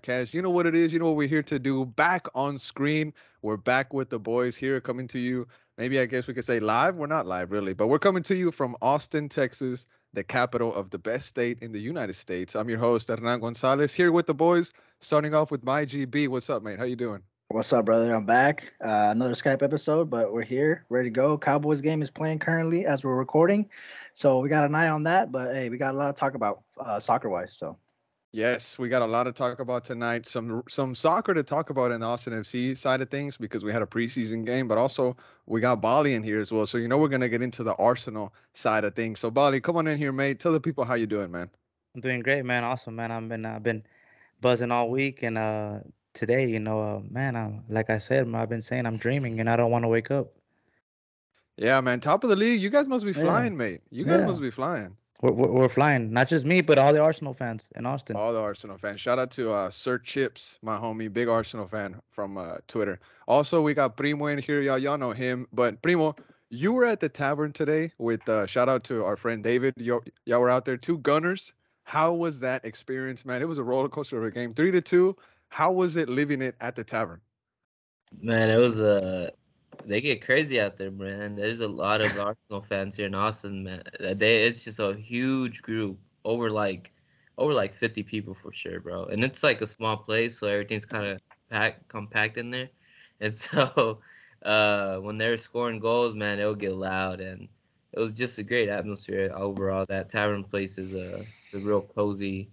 podcast. You know what it is. You know what we're here to do. Back on screen. We're back with the boys here, coming to you. Maybe I guess we could say live. We're not live really, but we're coming to you from Austin, Texas, the capital of the best state in the United States. I'm your host Hernan Gonzalez here with the boys. Starting off with my GB. What's up, mate? How you doing? What's up, brother? I'm back. Uh, another Skype episode, but we're here, ready to go. Cowboys game is playing currently as we're recording, so we got an eye on that. But hey, we got a lot to talk about uh, soccer-wise. So Yes, we got a lot to talk about tonight. Some some soccer to talk about in the Austin FC side of things because we had a preseason game, but also we got Bali in here as well. So you know we're gonna get into the Arsenal side of things. So Bali, come on in here, mate. Tell the people how you doing, man. I'm doing great, man. Awesome, man. I've been I've been buzzing all week, and uh today, you know, uh, man, I'm like I said, I've been saying I'm dreaming, and I don't want to wake up. Yeah, man. Top of the league. You guys must be flying, yeah. mate. You guys yeah. must be flying. We're, we're, we're, flying. Not just me, but all the Arsenal fans in Austin. All the Arsenal fans. Shout out to uh, Sir Chips, my homie, big Arsenal fan from uh, Twitter. Also, we got Primo in here. Y'all, y'all know him. But Primo, you were at the tavern today with uh, shout out to our friend David. Y'all, y'all were out there, two gunners. How was that experience, man? It was a roller coaster of a game, three to two. How was it living it at the tavern? Man, it was a they get crazy out there, man. There's a lot of Arsenal fans here in Austin, man. They it's just a huge group, over like over like 50 people for sure, bro. And it's like a small place, so everything's kind of packed, compact in there. And so uh, when they're scoring goals, man, it'll get loud, and it was just a great atmosphere overall. That tavern place is a, a real cozy,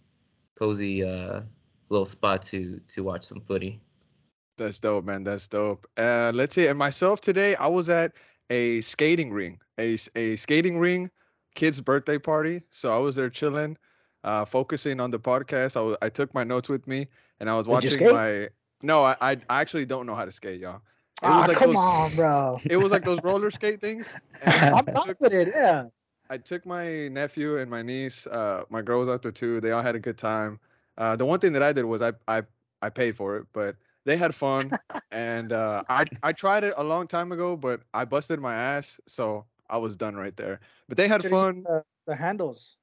cozy uh, little spot to to watch some footy. That's dope, man. That's dope. Uh, let's see. And myself today, I was at a skating ring, a, a skating ring kid's birthday party. So I was there chilling, uh, focusing on the podcast. I was, I took my notes with me, and I was watching my. No, I, I actually don't know how to skate, y'all. It oh, like come those, on, bro. It was like those roller skate things. I'm confident, yeah. I took my nephew and my niece, uh, my girls out there too. They all had a good time. Uh, the one thing that I did was I I I paid for it, but they had fun, and uh, I I tried it a long time ago, but I busted my ass, so I was done right there. But they had fun. The, the handles.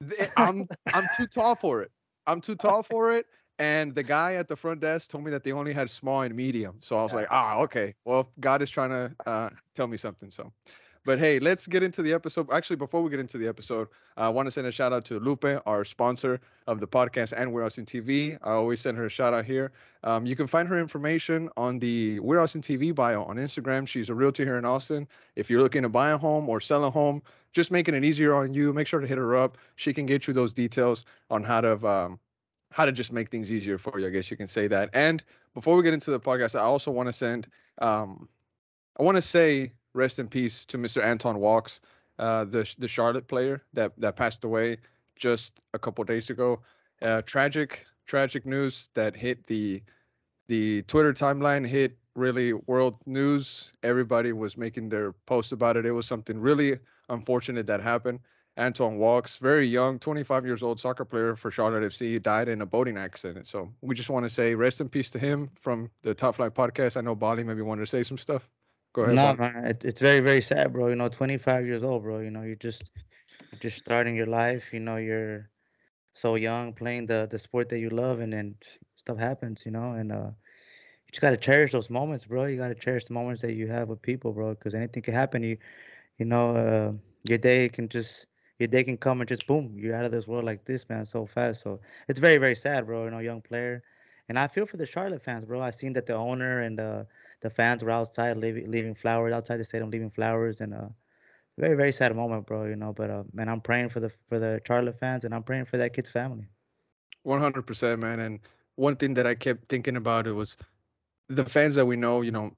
They, I'm I'm too tall for it. I'm too tall for it. And the guy at the front desk told me that they only had small and medium. So I was yeah. like, ah, okay. Well, God is trying to uh, tell me something. So but hey, let's get into the episode. Actually, before we get into the episode, I want to send a shout out to Lupe, our sponsor of the podcast and We're Austin TV. I always send her a shout out here. Um, you can find her information on the We're Austin TV bio on Instagram. She's a realtor here in Austin. If you're looking to buy a home or sell a home, just making it easier on you, make sure to hit her up. She can get you those details on how to um, how to just make things easier for you. I guess you can say that. And before we get into the podcast, I also want to send um, I want to say rest in peace to Mr. Anton Walkes, uh, the the Charlotte player that that passed away just a couple days ago. Uh, tragic, tragic news that hit the the Twitter timeline, hit really world news. Everybody was making their posts about it. It was something really unfortunate that happened. Anton Walkes, very young, 25 years old soccer player for Charlotte FC, died in a boating accident. So we just want to say rest in peace to him from the Top Flight podcast. I know Bali maybe wanted to say some stuff. Go ahead. No, man, it, it's very, very sad, bro. You know, 25 years old, bro. You know, you're just, you're just starting your life. You know, you're so young, playing the the sport that you love, and then stuff happens. You know, and uh, you just gotta cherish those moments, bro. You gotta cherish the moments that you have with people, bro, because anything can happen. You, you know, uh, your day can just your day can come and just boom, you're out of this world like this, man, so fast. So it's very, very sad, bro. You know, young player, and I feel for the Charlotte fans, bro. I seen that the owner and uh, the fans were outside leaving, leaving flowers outside the stadium, leaving flowers, and uh, very very sad moment, bro. You know, but uh, man, I'm praying for the for the Charlotte fans, and I'm praying for that kid's family. 100%, man. And one thing that I kept thinking about it was the fans that we know. You know,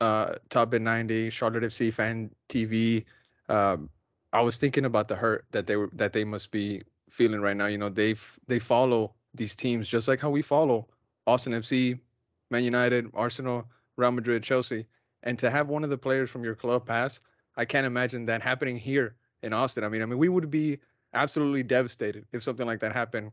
uh, Top at 90, Charlotte FC fan TV. Um, I was thinking about the hurt that they were that they must be feeling right now. You know, they they follow these teams just like how we follow Austin FC, Man United, Arsenal, Real Madrid, Chelsea, and to have one of the players from your club pass, I can't imagine that happening here in Austin. I mean, I mean, we would be absolutely devastated if something like that happened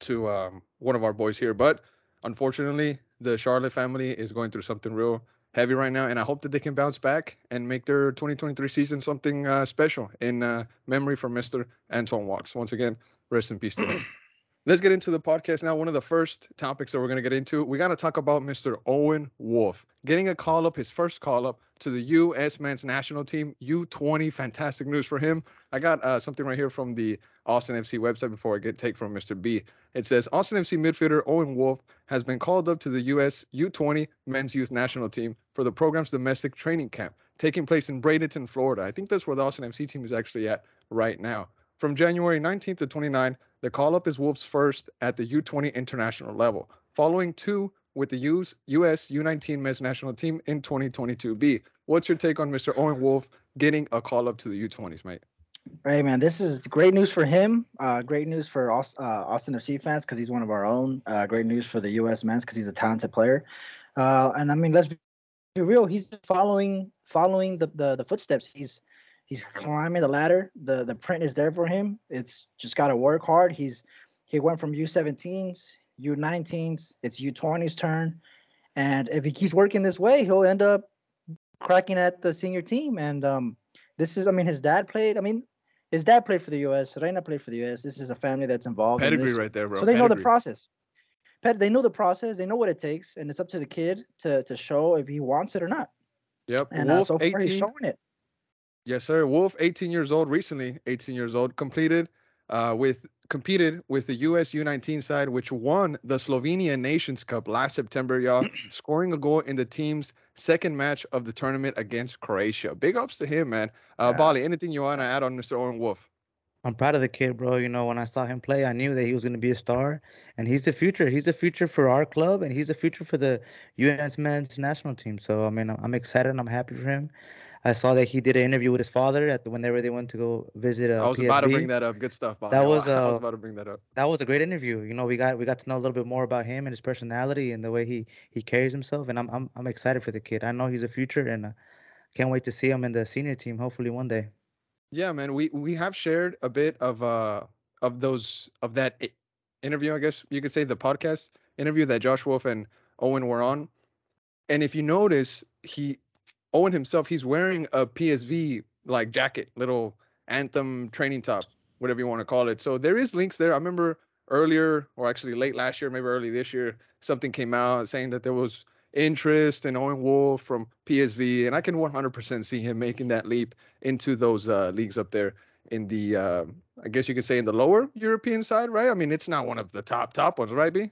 to um, one of our boys here. But unfortunately, the Charlotte family is going through something real heavy right now, and I hope that they can bounce back and make their 2023 season something uh, special in uh, memory for Mr. Anton Walkes. Once again, rest in peace to him. Let's get into the podcast now. One of the first topics that we're going to get into, we got to talk about Mr. Owen Wolff getting a call up, his first call up to the U.S. men's national team, U20. Fantastic news for him. I got uh, something right here from the Austin FC website before I get take from Mr. B. It says Austin FC midfielder Owen Wolff has been called up to the U.S. U20 men's youth national team for the program's domestic training camp taking place in Bradenton, Florida. I think that's where the Austin FC team is actually at right now. From January 19th to 29, the call up is Wolff's first at the U20 international level, following two with the US, US U19 men's national team in 2022B. What's your take on Mr. Owen Wolff getting a call up to the U20s, mate? Hey man, this is great news for him. Uh, great news for Austin, uh, Austin FC fans because he's one of our own. Uh, great news for the U.S. men's because he's a talented player. Uh, and I mean, let's be real. He's following following the, the the footsteps. He's he's climbing the ladder. The the print is there for him. It's just got to work hard. He's he went from U17s, U19s. It's U20s turn, and if he keeps working this way, he'll end up cracking at the senior team. And um, this is, I mean, his dad played. I mean, his dad played for the U.S. Reina played for the U.S. This is a family that's involved. Pedigree in this. right there, bro. So they know the process. Pet, they know the process. They know what it takes, and it's up to the kid to to show if he wants it or not. Yep. And uh, so far, 18, he's showing it. Yes, sir. Wolff, 18 years old, recently 18 years old, completed uh, with competed with the US U19 side, which won the Slovenia Nations Cup last September, y'all, scoring a goal in the team's second match of the tournament against Croatia. Big ups to him, man. Uh, Yeah. Bali, anything you want to add on Mr. Owen Wolff? I'm proud of the kid, bro. You know, when I saw him play, I knew that he was going to be a star, and he's the future. He's the future for our club, and he's the future for the U.S. men's national team. So, I mean, I'm- I'm excited. and I'm happy for him. I saw that he did an interview with his father at the, whenever they went to go visit. Uh, I was about to bring that up. Good stuff, Bali. That I- was, I was uh, about to bring that up. That was a great interview. You know, we got we got to know a little bit more about him and his personality and the way he he carries himself. And I'm I'm I'm excited for the kid. I know he's a future, and uh, can't wait to see him in the senior team. Hopefully one day. Yeah, man. We we have shared a bit of uh of those of that interview, I guess you could say the podcast interview that Josh Wolff and Owen were on. And if you notice, he Owen himself, he's wearing a PSV like jacket, little anthem training top, whatever you want to call it. So there is links there. I remember earlier, or actually late last year, maybe early this year, something came out saying that there was interest in Owen Wolff from PSV, and I can 100% see him making that leap into those uh, leagues up there in the, uh, I guess you could say in the lower European side, right? I mean, it's not one of the top top ones, right, B?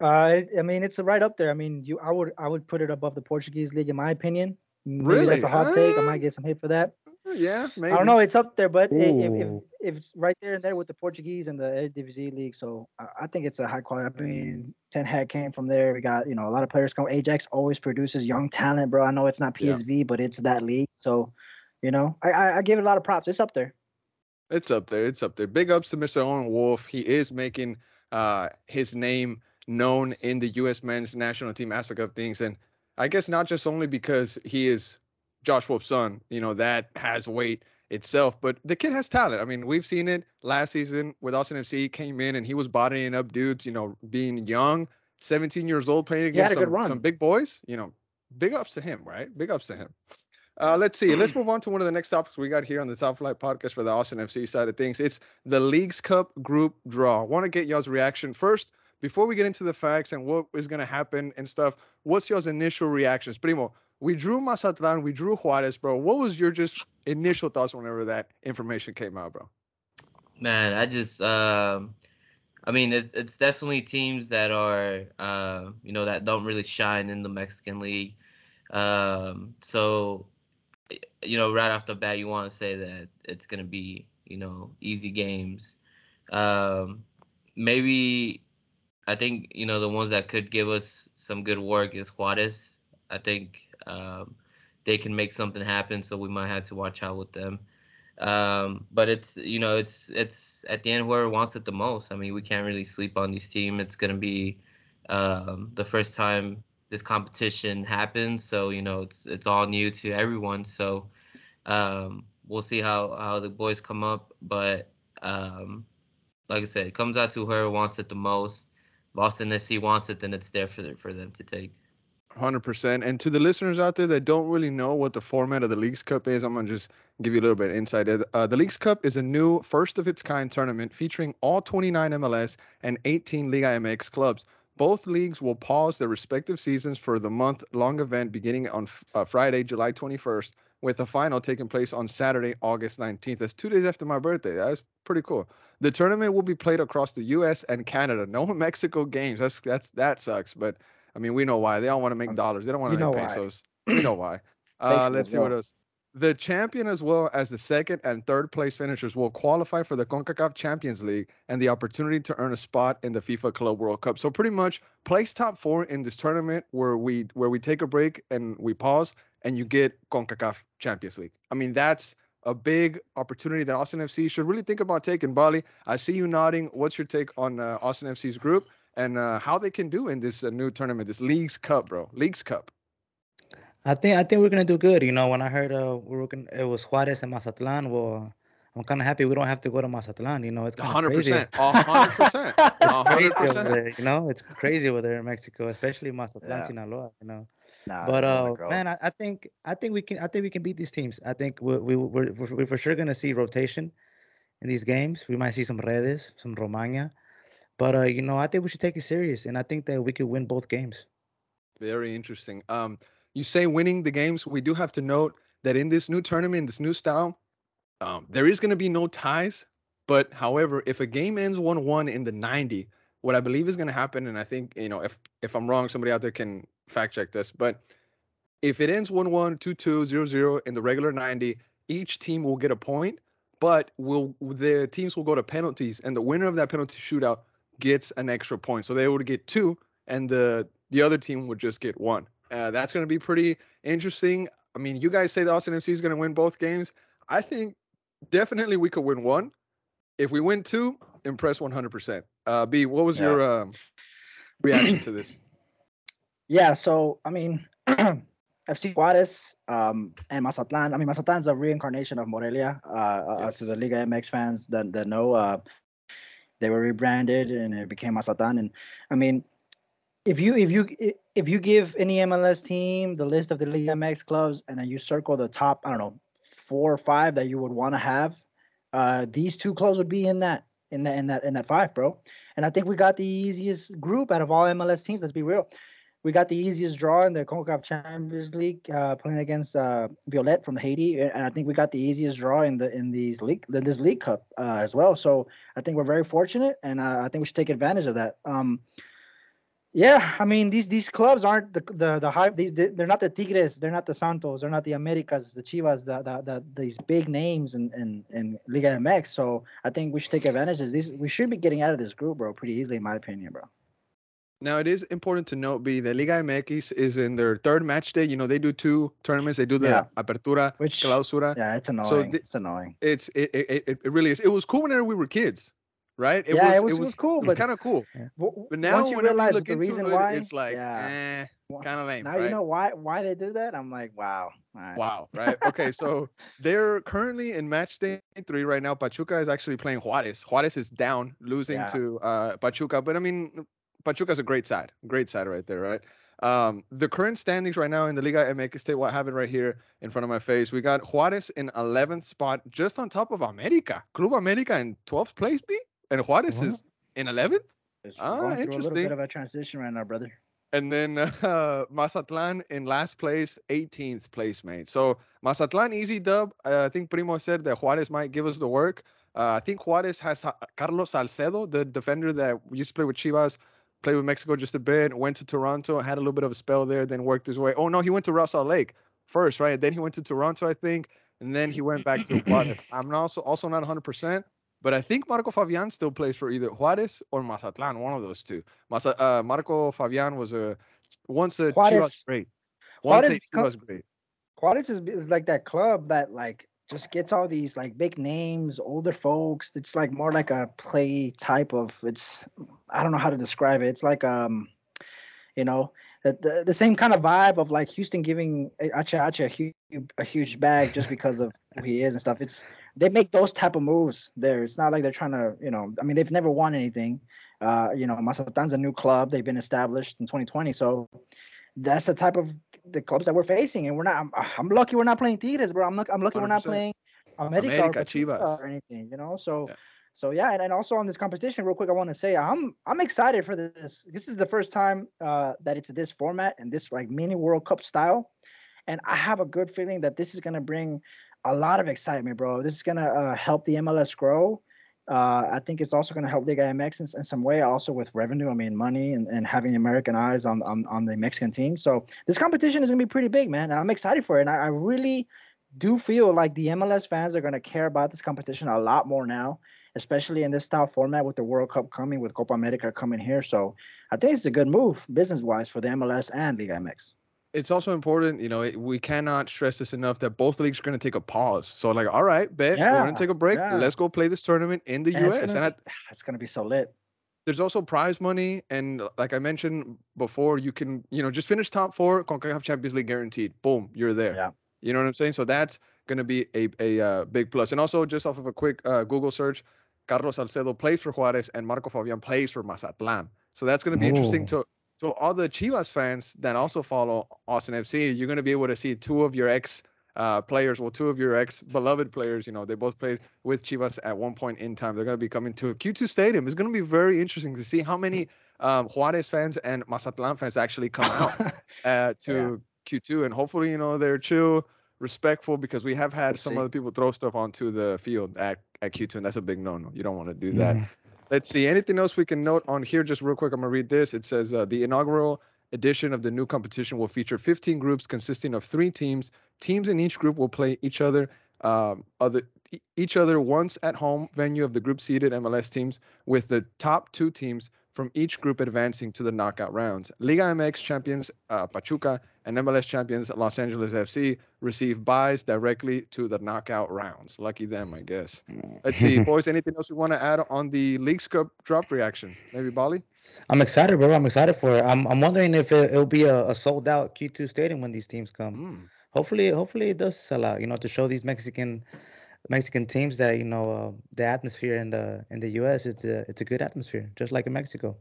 Uh, I mean, it's right up there. I mean, you, I would, I would put it above the Portuguese league in my opinion. Maybe Really? that's a hot take. I Uh, might get some hate for that. Yeah, maybe. I don't know. It's up there, but if, if, if it's right there and there with the Portuguese and the Eredivisie league, so I, I think it's a high quality. I mean, Ten Hag came from there. We got you know a lot of players come. Ajax always produces young talent, bro. I know it's not Yeah. PSV, but it's that league. So, you know, I, I I give it a lot of props. It's up there. It's up there. It's up there. Big ups to Mr. Owen Wolff. He is making uh, his name known in the U.S. men's national team aspect of things, and I guess not just only because he is Josh Wolff's son. You know that has weight itself, but the kid has talent. I mean, we've seen it last season with Austin FC. He came in and he was bodying up dudes. You know, being young, 17 years old, playing against some, some big boys. You know, big ups to him, right? Big ups to him. Uh, let's see. Let's move on to one of the next topics we got here on the Top Flight podcast for the Austin FC side of things. It's the Leagues Cup group draw. I want to get y'all's reaction first before we get into the facts and what is going to happen and stuff. What's y'all's initial reactions? Primo, we drew Mazatlan, we drew Juarez, bro. What was your just initial thoughts whenever that information came out, bro? Man, I just um I mean it's it's definitely teams that are uh, you know that don't really shine in the Mexican league. Um so you know right off the bat you want to say that it's going to be, you know, easy games. Um maybe I think, you know, the ones that could give us some good work is Juarez. I think um they can make something happen, so we might have to watch out with them. Um, but it's you know it's it's at the end whoever wants it the most. I mean we can't really sleep on this team. It's gonna be um, the first time this competition happens, so you know it's it's all new to everyone. So um, we'll see how how the boys come up. But um, like I said, it comes out to whoever wants it the most. Boston, if FC wants it, then it's there for them, for them to take. 100%. And to the listeners out there that don't really know what the format of the Leagues Cup is, I'm going to just give you a little bit of insight. Uh, the Leagues Cup is a new, first of its kind tournament featuring all 29 MLS and 18 Liga MX clubs. Both leagues will pause their respective seasons for the month long event beginning on uh, Friday, July 21st, with the final taking place on Saturday, August 19th. That's two days after my birthday. That's pretty cool. The tournament will be played across the U.S. and Canada. No Mexico games. That's that's that sucks. But I mean, we know why. They all want to make dollars. They don't want to make pesos. we know why. Uh, let's see what else. The champion, as well as the second and third place finishers, will qualify for the CONCACAF Champions League and the opportunity to earn a spot in the FIFA Club World Cup. So pretty much place top four in this tournament where we where we take a break and we pause and you get CONCACAF Champions League. I mean, that's a big opportunity that Austin FC should really think about taking. Bali, I see you nodding. What's your take on uh, Austin FC's group and uh, how they can do in this uh, new tournament, this Leagues Cup, bro? Leagues Cup. I think I think we're gonna do good. You know, when I heard uh, we were gonna, it was Juarez and Mazatlan. Well, I'm kind of happy we don't have to go to Mazatlan. You know, it's kind of crazy. 100%. 100%. it's crazy. You know, it's crazy over there in Mexico, especially Mazatlan, yeah. Sinaloa. You know. Nah, but uh, man, I, I, think I think we can I think we can beat these teams. I think we we we're, we're for sure gonna see rotation in these games. We might see some Redes, some Romaña, but uh, you know, I think we should take it serious, and I think that we could win both games. Very interesting. Um, you say winning the games. We do have to note that in this new tournament, this new style, um, there is going to be no ties. But however, if a game ends 1-1 in the 90, what I believe is going to happen, and I think you know if if I'm wrong, somebody out there can fact check this. But if it ends 1-1, 2-2, 0-0 in the regular 90, each team will get a point. But will the teams will go to penalties, and the winner of that penalty shootout gets an extra point. So they would get two, and the the other team would just get one. Uh, that's going to be pretty interesting. I mean, you guys say the Austin FC is going to win both games. I think definitely we could win one. If we win two, impress 100%. Uh, B, what was yeah. your um, reaction to this? Yeah, so I mean, FC Juarez um, and Mazatlan. I mean, Mazatlan's a reincarnation of Morelia. Uh, uh yes. to the Liga MX fans that, that know, uh, they were rebranded and it became Mazatlan. And I mean, if you if you if you give any MLS team the list of the Liga MX clubs and then you circle the top, I don't know, four or five that you would want to have, uh, these two clubs would be in that in that in that in that five, bro. And I think we got the easiest group out of all MLS teams. Let's be real. We got the easiest draw in the CONCACAF Champions League, uh, playing against uh, Violette from Haiti, and I think we got the easiest draw in the in these league in this League Cup uh, as well. So I think we're very fortunate, and uh, I think we should take advantage of that. Um, yeah, I mean these these clubs aren't the the the high. These they're not the Tigres, they're not the Santos, they're not the Americas, the Chivas, the the, the these big names in, in in Liga MX. So I think we should take advantage of these. We should be getting out of this group, bro, pretty easily, in my opinion, bro. Now it is important to note, B, that Liga MX is in their third match day. You know they do two tournaments. They do the yeah. Apertura, Which, Clausura. Yeah, it's annoying. So th- it's annoying. It's it, it it really is. It was cool whenever we were kids right? It yeah, was, it was, it was cool, it was kind of cool. Yeah. But now, once you realize the reason why, it's like, yeah. eh, kind of lame. Now right? you know why why they do that. I'm like, wow. Right. Wow. Right. Okay. so they're currently in match day three right now. Pachuca is actually playing Juarez. Juarez is down, losing yeah. to uh, Pachuca. But I mean, Pachuca's a great side, great side right there, right? Um, the current standings right now in the Liga MX State, what I have it right here in front of my face. We got Juarez in 11th spot, just on top of America. Club America in 12th place, B? And Juarez is in 11th? It's ah, going through a little bit of a transition right now, brother. And then uh, Mazatlan in last place, 18th place, mate. So Mazatlan easy dub. Uh, I think Primo said that Juarez might give us the work. Uh, I think Juarez has Carlos Salcedo, the defender that used to play with Chivas, played with Mexico just a bit, went to Toronto, had a little bit of a spell there, then worked his way. Oh no, he went to Real Salt Lake first, right? Then he went to Toronto, I think, and then he went back to Juarez. I'm also also not 100%, but I think Marco Fabian still plays for either Juarez or Mazatlan, one of those two. Masa, uh, Marco Fabian was a once a Juarez, Chivas great. Once Juarez a Chivas great. Juarez is, is like that club that like just gets all these like big names, older folks. It's like more like a play type of. It's I don't know how to describe it. It's like um, you know, the, the, the same kind of vibe of like Houston giving Acha Acha a huge, a huge bag just because of who he is and stuff. It's they make those type of moves there. It's not like they're trying to, you know, I mean, they've never won anything. Uh, you know, Mazatlan's a new club. They've been established in 2020. So that's the type of the clubs that we're facing. And we're not, I'm, I'm lucky we're not playing Tigres, bro. I'm, lucky, I'm lucky we are not playing America, America, or Chivas. or anything, you know. So, Yeah. so yeah, and, and also on this competition, real quick, I want to say I'm I'm excited for this. This is the first time uh, that it's this format and this like mini World Cup style, and I have a good feeling that this is gonna bring a lot of excitement, bro. This is gonna uh, help the MLS grow. Uh, I think it's also going to help Liga MX in, in some way, also with revenue. I mean, money and, and having American eyes on, on on the Mexican team. So this competition is going to be pretty big, man. I'm excited for it. And I, I really do feel like the MLS fans are going to care about this competition a lot more now, especially in this style format with the World Cup coming, with Copa America coming here. So I think it's a good move business wise for the MLS and Liga MX. It's also important, you know, it, we cannot stress this enough that both leagues are going to take a pause. So like, all right, bet we're going to take a break. yeah. Let's go play this tournament in the And it's U.S. gonna, and I, it's gonna be so lit. there's also prize money, and like I mentioned before, you can, you know, just finish top four, CONCACAF Champions League guaranteed. Boom, you're there. Yeah. You know what I'm saying? So that's going to be a a uh, big plus. And also, just off of a quick uh, Google search, Carlos Salcedo plays for Juarez and Marco Fabian plays for Mazatlan. So that's going to be interesting to to all the Chivas fans that also follow Austin FC. You're going to be able to see two of your ex uh, players, well, two of your ex beloved players. You know, they both played with Chivas at one point in time. They're going to be coming to Q2 Stadium. It's going to be very interesting to see how many um, Juarez fans and Mazatlan fans actually come out uh, to Q2, and hopefully, you know, they're chill, respectful, because we have had We'll some see. other people throw stuff onto the field at, at Q2, and that's a big no-no. You don't want to do that. Let's see. Anything else we can note on here? Just real quick, I'm gonna read this. It says uh, the inaugural edition of the new competition will feature 15 groups consisting of three teams. Teams in each group will play each other, um, other each other once at home venue of the group seeded MLS teams, with the top two teams from each group advancing to the knockout rounds. Liga MX champions uh, Pachuca and MLS champions Los Angeles FC receive buys directly to the knockout rounds. Lucky them, I guess. Let's see, boys. Anything else you want to add on the Leagues Cup drop reaction? Maybe Bali? I'm excited, bro. I'm excited for it. I'm I'm wondering if it, it'll be a, a sold out Q2 stadium when these teams come. Mm. Hopefully, hopefully it does sell out. You know, to show these Mexican Mexican teams that you know uh, the atmosphere in the in the U.S. It's a it's a good atmosphere, just like in Mexico.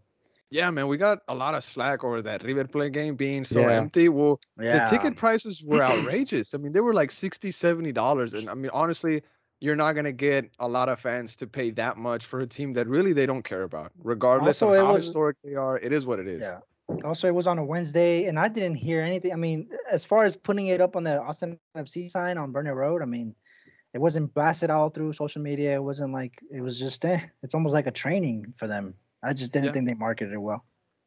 Yeah, man, we got a lot of slack over that River Plate game being so Yeah. empty. Well, yeah. the ticket prices were outrageous. I mean, they were like 60 dollars, and I mean, honestly, you're not gonna get a lot of fans to pay that much for a team that really they don't care about, regardless Also, of it how was- historic they are. It is what it is. Yeah. Also, it was on a Wednesday, and I didn't hear anything. I mean, as far as putting it up on the Austin FC sign on Burnett Road, I mean, it wasn't blasted all through social media. It wasn't like it was just eh. It's almost like a training for them. I just didn't Yeah. think they marketed it well.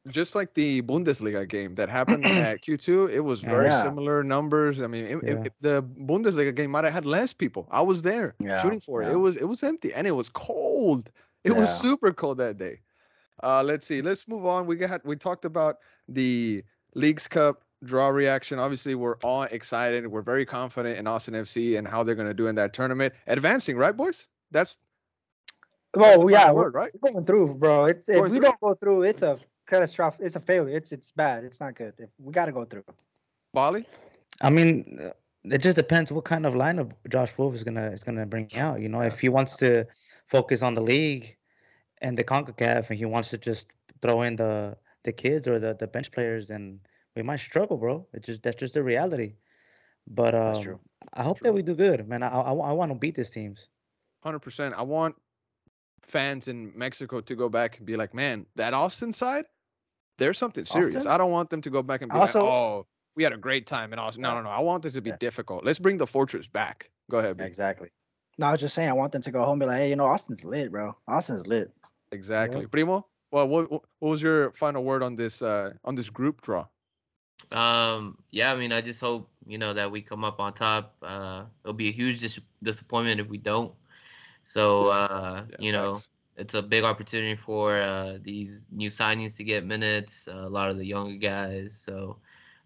Just like the Bundesliga game that happened at Q2, it was very Yeah. similar numbers. I mean, it, Yeah. it- the Bundesliga game might have had less people. I was there Yeah, shooting for it. It was it was empty and it was cold. It was super cold that day. Uh, let's see. Let's move on. We got we talked about the Leagues Cup draw reaction. Obviously, we're all excited. We're very confident in Austin FC and how they're going to do in that tournament. Advancing, right, boys? That's that's the Well, yeah, we're, word, right? we're going through, bro. It's if Going we through. don't go through, it's a catastrophic. It's a failure. It's it's bad. It's not good. We got to go through. Bali? I mean, uh, it just depends what kind of lineup Josh Wolff is gonna is gonna bring out. You know, if he wants to focus on the league and the Concacaf, and he wants to just throw in the the kids or the the bench players, then we might struggle, bro. It's just that's just the reality. But um, That's true. I hope True. that we do good, man. I I, I want to beat these teams. Hundred percent. I want fans in Mexico to go back and be like, man, that Austin side, there's something serious. Austin? I don't want them to go back and be Also- like, oh, we had a great time in Austin. No, no, no. I want it to be Yeah. difficult. Let's bring the fortress back. Go ahead. B. Exactly. No, I was just saying, I want them to go home and be like, hey, you know, Austin's lit, bro. Austin's lit. Exactly. Primo. Well, what what was your final word on this uh on this group draw? Um, yeah, I mean, I just hope you know that we come up on top. Uh, it'll be a huge dis- disappointment if we don't. So, uh, Yeah, you know, facts. it's a big opportunity for uh, these new signings to get minutes. Uh, a lot of the younger guys. So,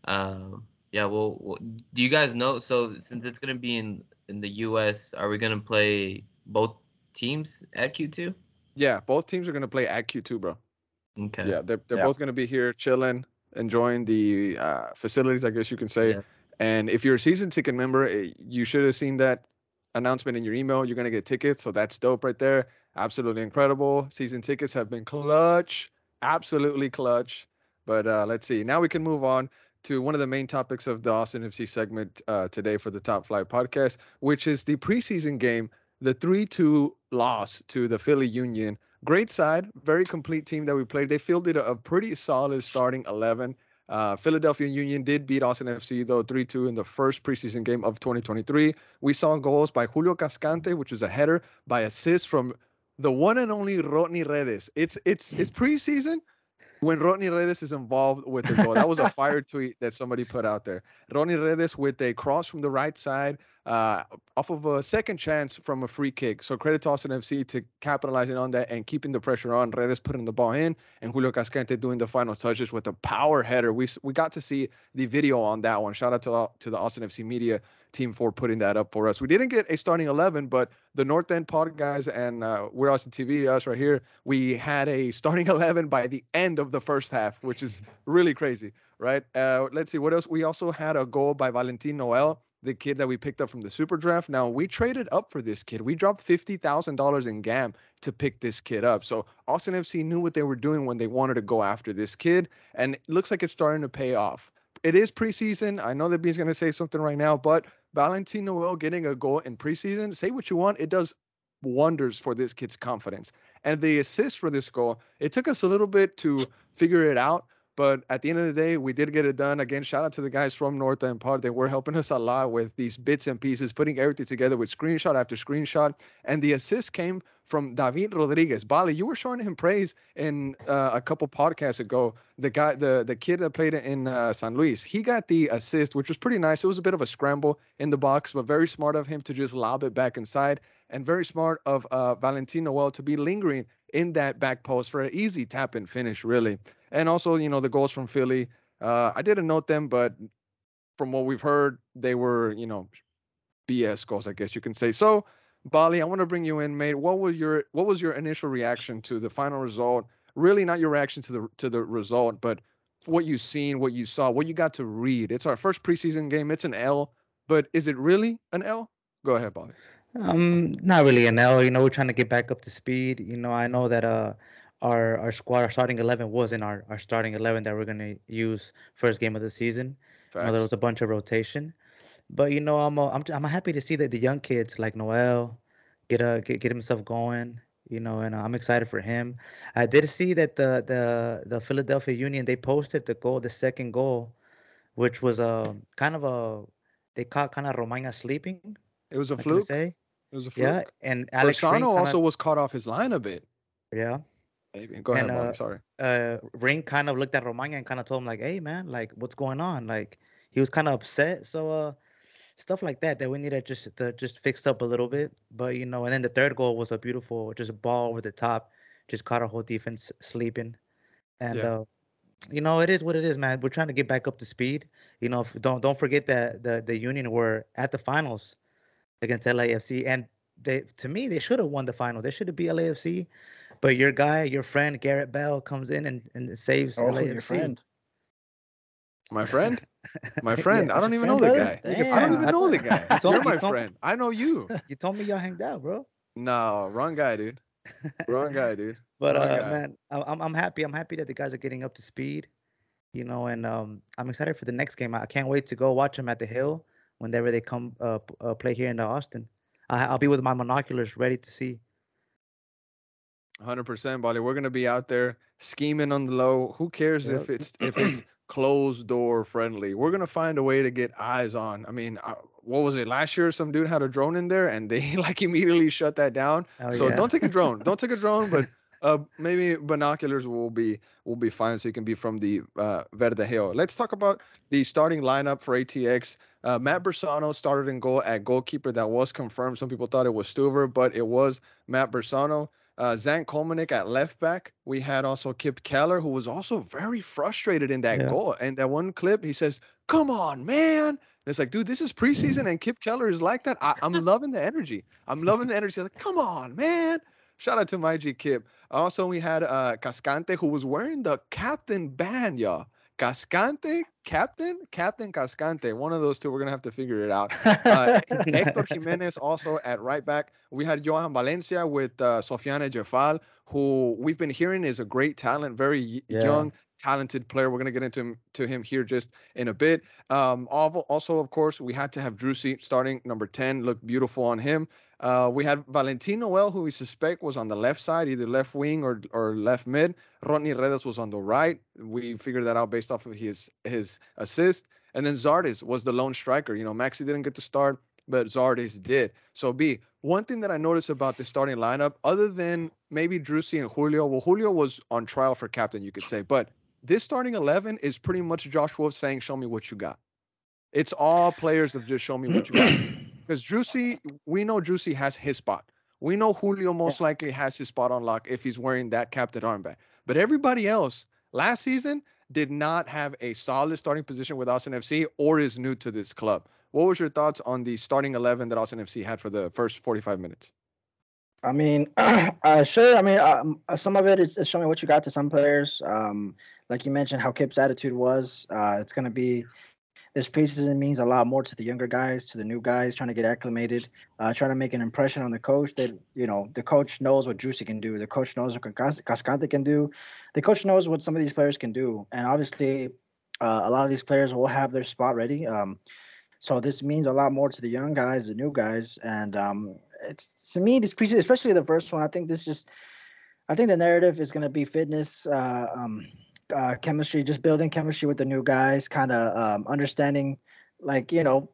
um, yeah. Well, well, do you guys know? So, since it's gonna be in in the U.S., are we gonna play both teams at Q2? Yeah, both teams are gonna play at Q2, bro. Okay. Yeah, they're they're Yeah. both gonna be here chilling, enjoying the uh, facilities, I guess you can say. Yeah. And if you're a season ticket member, eh, you should have seen that announcement in your email. You're gonna get tickets, so that's dope right there. Absolutely incredible. Season tickets have been clutch, absolutely clutch. But uh, let's see. Now we can move on. to one of the main topics of the Austin FC segment uh, today for the Top Flight podcast, which is the preseason game, the 3 2 loss to the Philly Union. Great side, very complete team that we played. They fielded a, pretty solid starting 11. Uh, Philadelphia Union did beat Austin FC though 3-2 in the first preseason game of 2023. We saw goals by Julio Cascante, which is a header, by assist from the one and only Rodney Redes. It's it's it's preseason when Rodney Redes is involved with the goal. That was a fire tweet that somebody put out there. Rodney Redes with a cross from the right side, uh, off of a second chance from a free kick. So credit to Austin FC to capitalizing on that and keeping the pressure on. Redes putting the ball in, and Julio Cascante doing the final touches with a power header. We we got to see the video on that one. Shout out to to the Austin FC media team Four putting that up for us. We didn't get a starting 11, but the North End Pod guys and uh, we're Austin TV, us right here, we had a starting 11 by the end of the first half, which is really crazy, right? Uh, let's see what else. We also had a goal by Valentin Noel the kid that we picked up from the super draft. Now we traded up for this kid. We dropped fifty thousand dollars in GAM to pick this kid up. So Austin FC knew what they were doing when they wanted to go after this kid, and it looks like it's starting to pay off. It is preseason. I know that B's gonna say something right now, but Valentin Noel getting a goal in preseason, say what you want, it does wonders for this kid's confidence. And the assist for this goal, it took us a little bit to figure it out. But at the end of the day, we did get it done. Again, shout out to the guys from North End Pod. They were helping us a lot with these bits and pieces, putting everything together with screenshot after screenshot. And the assist came from David Rodriguez. Bali, you were showing him praise in uh, a couple podcasts ago. The guy, the the kid that played it in uh, San Luis, he got the assist, which was pretty nice. It was a bit of a scramble in the box, but very smart of him to just lob it back inside, and very smart of uh, Valentin Noel to be lingering in that back post for an easy tap and finish, really. And also, you know, the goals from Philly. Uh, I didn't note them, but from what we've heard, they were, you know, BS goals, I guess you can say. So, Bali, I want to bring you in, mate. What was your what was your initial reaction to the final result? Really, not your reaction to the to the result, but what you seen, what you saw, what you got to read. It's our first preseason game. It's an L, but is it really an L? Go ahead, Bali. Um, not really an L. You know, we're trying to get back up to speed. You know, I know that uh our our squad, our starting eleven wasn't our, our starting eleven that we're gonna use first game of the season. You know, there was a bunch of rotation, but you know I'm uh, I'm I'm happy to see that the young kids like Noel get uh get, get himself going. You know, and uh, I'm excited for him. I did see that the the the Philadelphia Union they posted the goal, the second goal, which was a uh, kind of a they caught kind of Romaña sleeping. It was a fluke. Say. It was a fluke. Yeah, and Alex Ring also was caught off his line a bit. yeah. Maybe. Go ahead, And, uh, Sorry. uh Ring kind of looked at Romaña and kind of told him like, "Hey man, like what's going on?" Like he was kind of upset. So uh stuff like that that we need to just to just fix up a little bit. But you know, and then the third goal was a beautiful just a ball over the top, just caught our whole defense sleeping. And Yeah. uh you know, it is what it is, man. We're trying to get back up to speed. You know, don't don't forget that the the Union were at the finals against LAFC, and they to me they should have won the final. They should have beat LAFC, but your guy, your friend Gareth Bale comes in and, and saves Oh, LAFC. your friend. My friend? My Yeah, friend? I don't even know the guy. Damn. I don't even know the guy. You told You're my you told- friend. I know you. You told me y'all hanged out, bro. No, wrong guy, dude. Wrong guy, dude. But Wrong uh, guy. man, I'm I'm happy. I'm happy that the guys are getting up to speed. You know, and um, I'm excited for the next game. I can't wait to go watch them at the Hill whenever they come uh, uh play here in Austin. I, I'll be with my monoculars ready to see. 100% Bali. We're gonna be out there scheming on the low. Who cares if it's if it's closed door friendly? We're gonna find a way to get eyes on. I mean, uh, what was it last year? Some dude had a drone in there, and they like immediately shut that down. Oh, so yeah. don't take a drone. don't take a drone, but uh, maybe binoculars will be will be fine, so you can be from the uh, Verde Hill. Let's talk about the starting lineup for ATX. Uh, Matt Bersano started in goal at goalkeeper. That was confirmed. Some people thought it was Stuver, but it was Matt Bersano. Uh, Zan at left back. We had also Kipp Keller, who was also very frustrated in that Yeah. goal. And that one clip, he says, "Come on, man." And it's like, dude, this is preseason, and Kipp Keller is like that. I, I'm loving the energy. I'm loving the energy. He's like, come on, man. Shout out to my G Kipp. Also, we had uh, Cascante, who was wearing the captain band, y'all. Cascante, captain, captain Cascante. One of those two. We're gonna have to figure it out. Uh, Hector Jimenez also at right back. We had Jhojan Valencia with uh, Sofiane Djeffal, who we've been hearing is a great talent, very Yeah. young, talented player. We're gonna get into him, to him here just in a bit. Um, also, of course, we had to have Driussi starting number 10. Looked beautiful on him. Uh, we had Valentin Noel, who we suspect was on the left side, either left wing or or left mid. Rodney Redes was on the right. We figured that out based off of his his assist. And then Zardes was the lone striker. You know, Maxi didn't get to start, but Zardes did. So B, one thing that I noticed about the starting lineup, other than maybe Driussi and Julio, well, Julio was on trial for captain, you could say, but this starting 11 is pretty much Josh Wolff saying, show me what you got. It's all players of just show me what you got. Because Juicy, we know Juicy has his spot. We know Julio most likely has his spot on lock if he's wearing that captain armband. But everybody else last season did not have a solid starting position with Austin FC or is new to this club. What was your thoughts on the starting 11 that Austin FC had for the first 45 minutes? I mean, uh, sure. I mean, um, some of it is, is showing what you got to some players. Um, like you mentioned, how Kipp's attitude was. Uh, it's going to be this preseason means a lot more to the younger guys, to the new guys, trying to get acclimated, uh, trying to make an impression on the coach. That you know, the coach knows what Juicy can do. The coach knows what Cascante can do. The coach knows what some of these players can do, and obviously, uh, a lot of these players will have their spot ready. Um, so this means a lot more to the young guys, the new guys, and um, it's to me this preseason, especially the first one. I think this just, I think the narrative is going to be fitness. Uh, um, uh, chemistry, just building chemistry with the new guys, kind of um, understanding, like you know,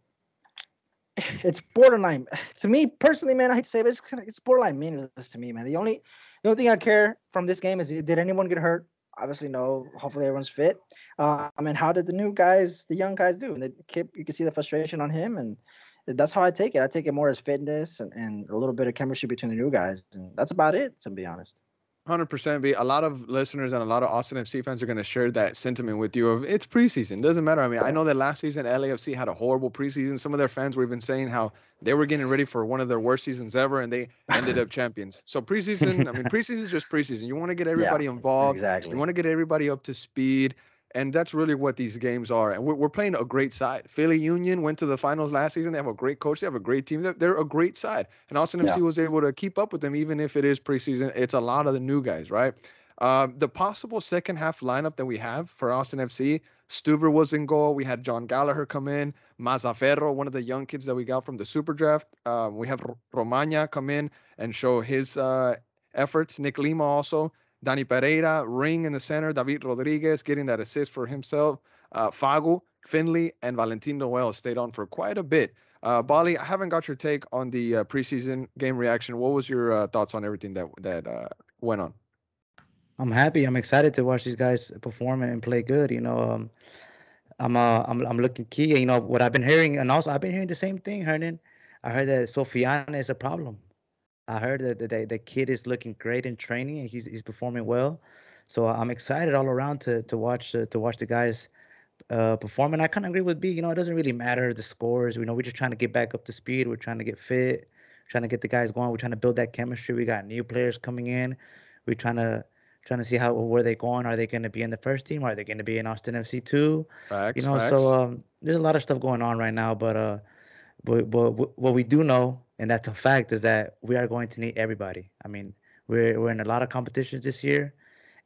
it's borderline to me personally, man. I hate to say, it, but it's it's borderline meaningless to me, man. The only the only thing I care from this game is did anyone get hurt? Obviously, no. Hopefully, everyone's fit. I mean, how did the new guys, the young guys, do? And they keep, you can see the frustration on him, and that's how I take it. I take it more as fitness and, and a little bit of chemistry between the new guys, and that's about it, to be honest. Hundred percent. Be a lot of listeners and a lot of Austin FC fans are going to share that sentiment with you. Of it's preseason, It doesn't matter. I mean, I know that last season LAFC had a horrible preseason. Some of their fans were even saying how they were getting ready for one of their worst seasons ever, and they ended up champions. So preseason, I mean, preseason is just preseason. You want to get everybody yeah, involved. Exactly. You want to get everybody up to speed and that's really what these games are. And we're, we're playing a great side. Philly Union went to the finals last season. They have a great coach. They have a great team. They're, they're a great side. And Austin yeah. FC was able to keep up with them, even if it is preseason. It's a lot of the new guys, right? Um, the possible second half lineup that we have for Austin FC, Stuver was in goal. We had Jon Gallagher come in, Mazzaferro, one of the young kids that we got from the Super Draft. Um, we have R- Romaña come in and show his uh, efforts. Nick Lima also. Danny Pereira, Ring in the center, David Rodriguez getting that assist for himself. Uh, Fagu, Finley, and Valentin Noel stayed on for quite a bit. Uh, Bali, I haven't got your take on the uh, preseason game reaction. What was your uh, thoughts on everything that that uh, went on? I'm happy. I'm excited to watch these guys perform and play good. You know, um, I'm uh, I'm I'm looking key. You know what I've been hearing, and also I've been hearing the same thing, Hernan. I heard that Sofiane is a problem. I heard that the, the kid is looking great in training and he's he's performing well. So I'm excited all around to to watch uh, to watch the guys uh, perform. And I kind of agree with B. You know, it doesn't really matter the scores. You know, we're just trying to get back up to speed. We're trying to get fit. Trying to get the guys going. We're trying to build that chemistry. We got new players coming in. We're trying to trying to see how where they going. Are they going to be in the first team? Are they going to be in Austin FC two? You know, facts. so um, there's a lot of stuff going on right now. But uh, but, but what we do know and that's a fact is that we are going to need everybody. I mean, we're we're in a lot of competitions this year,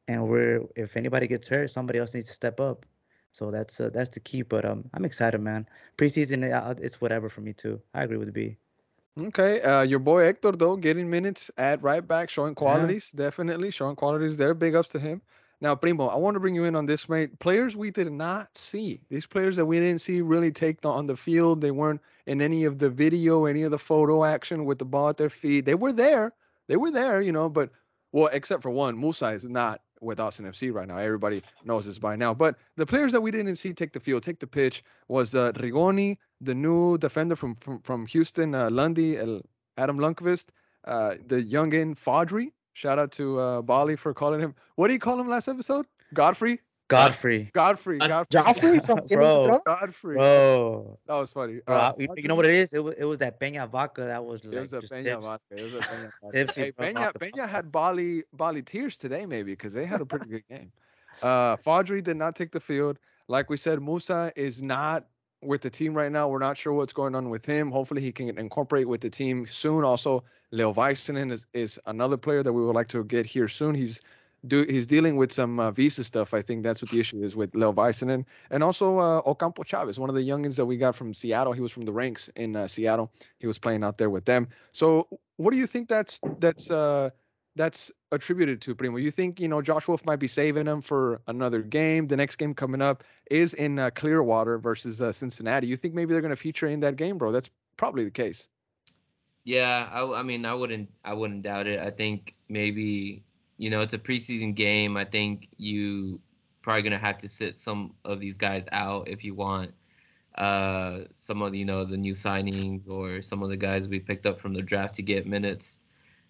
and we're if anybody gets hurt, somebody else needs to step up. So that's uh, that's the key. But um, I'm excited, man. Preseason, uh, it's whatever for me too. I agree with B. Okay, uh, your boy Hector though getting minutes at right back, showing qualities, yeah. definitely showing qualities there. Big ups to him. Now, Primo, I want to bring you in on this, mate. Players we did not see. These players that we didn't see really take the, on the field. They weren't in any of the video, any of the photo action with the ball at their feet. They were there. They were there, you know, but well, except for one, Moussa is not with Austin FC right now. Everybody knows this by now. But the players that we didn't see take the field, take the pitch, was uh, Rigoni, the new defender from from, from Houston, uh, Lundy, Adam Lundkvist, uh, the youngin Fodry, Shout out to uh, Bali for calling him. What do you call him last episode? Godfrey. Godfrey. Godfrey. Godfrey. Godfrey from Bro. Godfrey. Bro. That was funny. Bro, uh, you, you, know what it is? It was, it was that Peña vodka that was like. It was a Peña vodka. It was a Peña vodka. hey, Peña, Peña had Bali Bali tears today maybe because they had a pretty good game. Uh, Fodry did not take the field. Like we said, Moussa is not with the team right now. We're not sure what's going on with him. Hopefully, he can incorporate with the team soon. Also, Leo Väisänen is, is another player that we would like to get here soon. He's do he's dealing with some uh, visa stuff. I think that's what the issue is with Leo Väisänen and also uh, Ocampo Chavez, one of the youngins that we got from Seattle. He was from the ranks in uh, Seattle. He was playing out there with them. So what do you think that's that's uh that's attributed to Primo? You think you know Josh Wolff might be saving him for another game? The next game coming up is in uh, Clearwater versus uh, Cincinnati. You think maybe they're going to feature in that game, bro? That's probably the case. Yeah, I, I mean, I wouldn't, I wouldn't doubt it. I think maybe, you know, it's a preseason game. I think you probably gonna have to sit some of these guys out if you want uh, some of you know the new signings or some of the guys we picked up from the draft to get minutes.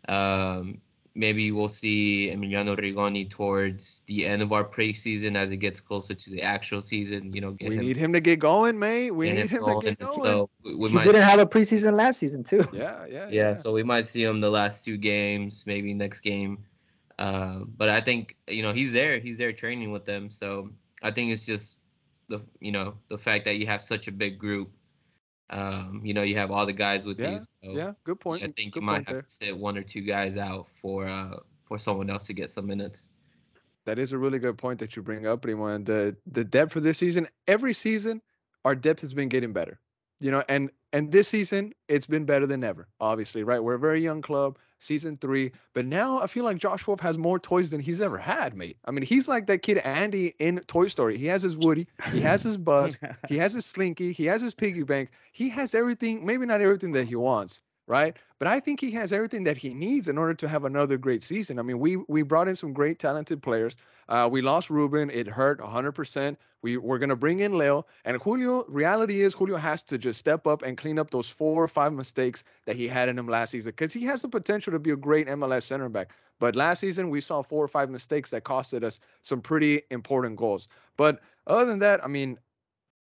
Um, maybe we'll see Emiliano Rigoni towards the end of our preseason as it gets closer to the actual season. You know, we him, need him to get going, mate. We need him, him to get going. So we, we he might didn't have a preseason last season too. Yeah, yeah, yeah, yeah. So we might see him the last two games, maybe next game. Uh, but I think you know he's there. He's there training with them. So I think it's just the you know the fact that you have such a big group um, you know, you have all the guys with yeah, you. So yeah, good point. I think good you might have there. to sit one or two guys out for uh, for someone else to get some minutes. That is a really good point that you bring up, Primo. And the the depth for this season, every season, our depth has been getting better. You know, and and this season it's been better than ever. Obviously, right? We're a very young club season three. But now I feel like Josh Wolff has more toys than he's ever had, mate. I mean, he's like that kid Andy in Toy Story. He has his Woody, he has his Buzz, he has his Slinky, he has his piggy bank. He has everything, maybe not everything that he wants, right? But I think he has everything that he needs in order to have another great season. I mean, we we brought in some great talented players. Uh, we lost Ruben. It hurt 100%. We we're gonna bring in Leo and Julio. Reality is Julio has to just step up and clean up those four or five mistakes that he had in him last season because he has the potential to be a great MLS center back. But last season we saw four or five mistakes that costed us some pretty important goals. But other than that, I mean,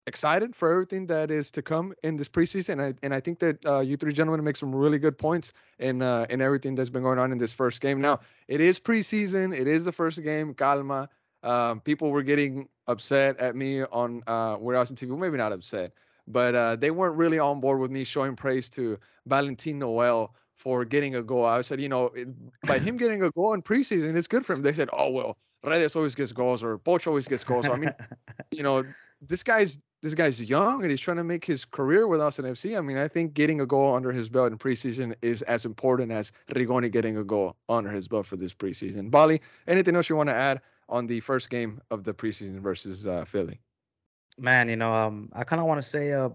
excited for everything that is to come in this preseason. And I, and I think that uh, you three gentlemen make some really good points in uh, in everything that's been going on in this first game. Now it is preseason. It is the first game. Calma. Um, people were getting upset at me on uh, where I was on TV. Well, maybe not upset, but uh, they weren't really on board with me showing praise to Valentin Noel for getting a goal. I said, you know, it, by him getting a goal in preseason, it's good for him. They said, oh well, Redes always gets goals or Poch always gets goals. So, I mean, you know, this guy's this guy's young and he's trying to make his career with Austin FC. I mean, I think getting a goal under his belt in preseason is as important as Rigoni getting a goal under his belt for this preseason. Bali, anything else you want to add on the first game of the preseason versus uh, Philly? Man, you know, um, I kind of want to say, uh,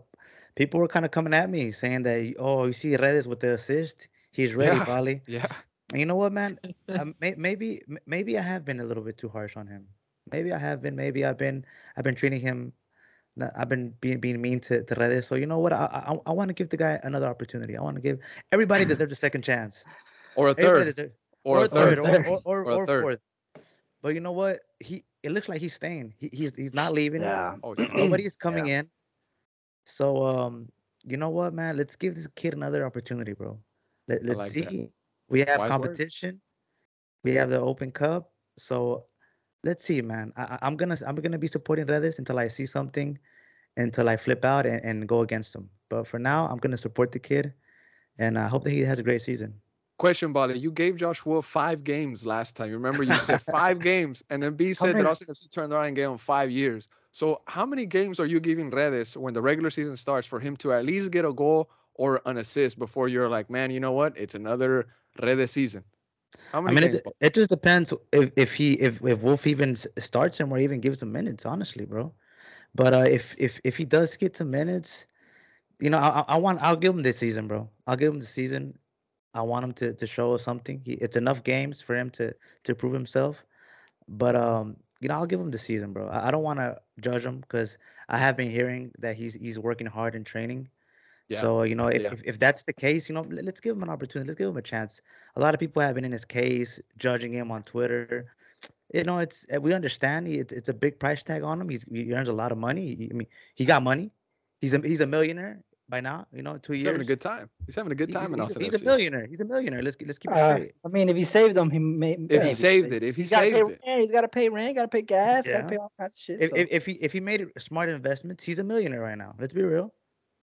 people were kind of coming at me saying that, oh, you see Redes with the assist, he's ready, yeah. Bali. Yeah. And you know what, man? um, may, maybe, maybe I have been a little bit too harsh on him. Maybe I have been. Maybe I've been, I've been treating him I've been being being mean to, to Redes. So you know what? I I, I want to give the guy another opportunity. I want to give everybody deserves a second chance. Or a third. Deserves, or, or, a third. third. Or, or, or, or, third. fourth. But you know what? He it looks like he's staying. He, he's he's not leaving. Yeah. Oh, Nobody is coming yeah. in. So um, you know what, man? Let's give this kid another opportunity, bro. Let, let's like see. That. We have Wise competition. Word. We have the Open Cup. So let's see, man. I, am gonna I'm gonna be supporting Redes until I see something, until I flip out and, and go against him. But for now, I'm gonna support the kid, and I hope that he has a great season. Question, Bali. You gave Josh Wolff five games last time. Remember you said five games, and then B said that Austin FC turned around and gave him five years. So how many games are you giving Redes when the regular season starts for him to at least get a goal or an assist before you're like, man, you know what? It's another Redes season. I mean, it, it, just depends if, if he if, if Wolff even starts him or even gives him minutes, honestly, bro. But uh, if if if he does get some minutes, you know, I, I want I'll give him this season, bro. I'll give him the season. I want him to to show us something. He, it's enough games for him to to prove himself. But um, you know, I'll give him the season, bro. I, I don't want to judge him because I have been hearing that he's he's working hard in training. Yeah. So you know, if, yeah. if, if that's the case, you know, let's give him an opportunity. Let's give him a chance. A lot of people have been in his case, judging him on Twitter. You know, it's eh, we understand. It's it's a big price tag on him. He's he earns a lot of money. I mean, he got money. He's a he's a millionaire by now. You know, two he's years. having a good time. He's having a good time he's, in he's, he's a millionaire. He's a millionaire. Let's let's keep it uh, straight. I mean, if he saved them, he may. If he saved it, if he saved it, rent, he's got to pay rent, got to pay gas, Yeah. got to pay all kinds of shit. If, so. if if he if he made smart investments, he's a millionaire right now. Let's be real.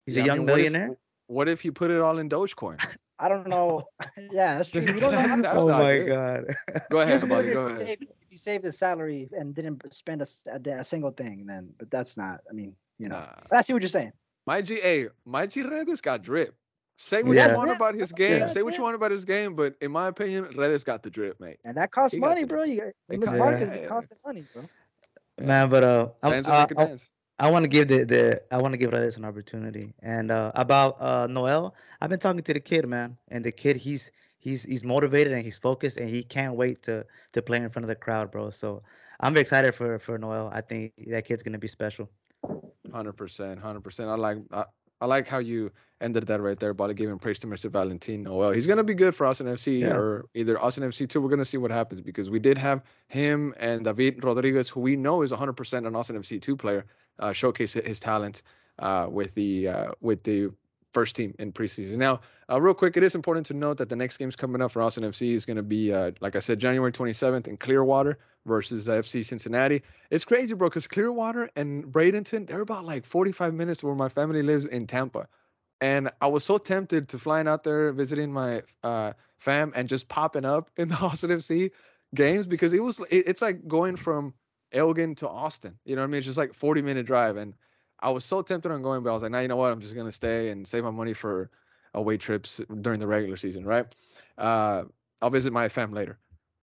He's Yeah, a I young mean, what if- millionaire. what if you put it all in Dogecoin? I don't know. yeah, that's true. We don't know. how- That's oh my good. god. Go ahead, Maybe buddy. if Go he ahead. saved- If he saved his salary and didn't spend a, s- a da- a single thing, then but that's not. I mean, you know. Nah. I see what you're saying. My G, hey, my G Redes got drip. Say what Yeah. you want about his game. Yeah. Say what you want about his game, but in my opinion, Redes got the drip, mate. And that costs money, bro. You got It Miss costs- Marcus yeah, it yeah. money, bro. Man, but uh, I'm, Fans I, will make a I- dance. I want to give the, the I want to give Redes an opportunity. And uh, about uh, Noel, I've been talking to the kid, man, and the kid he's he's he's motivated and he's focused and he can't wait to to play in front of the crowd, bro. So I'm very excited for for Noel. I think that kid's gonna be special. Hundred percent, hundred percent. I like I, I like how you ended that right there, by giving praise to Mr. Valentino. Noel. he's gonna be good for Austin FC Yeah. or either Austin FC two. We're gonna see what happens because we did have him and David Rodriguez, who we know is hundred percent an Austin FC two player, uh, showcase his talent uh, with the uh, with the first team in preseason. Now, uh, real quick, it is important to note that the next game's coming up for Austin FC is going to be, uh, like I said, January 27th in Clearwater versus uh, FC Cincinnati. It's crazy, bro, because Clearwater and Bradenton, they're about like 45 minutes where my family lives in Tampa. And I was so tempted to flying out there, visiting my fam, and just popping up in the Austin FC games because it was it, it's like going from Elgin to Austin. You know what I mean? It's just like 40 minute drive, and I was so tempted on going, but I was like, nah, you know what? I'm just gonna stay and save my money for away trips during the regular season, right? Uh, I'll visit my fam later.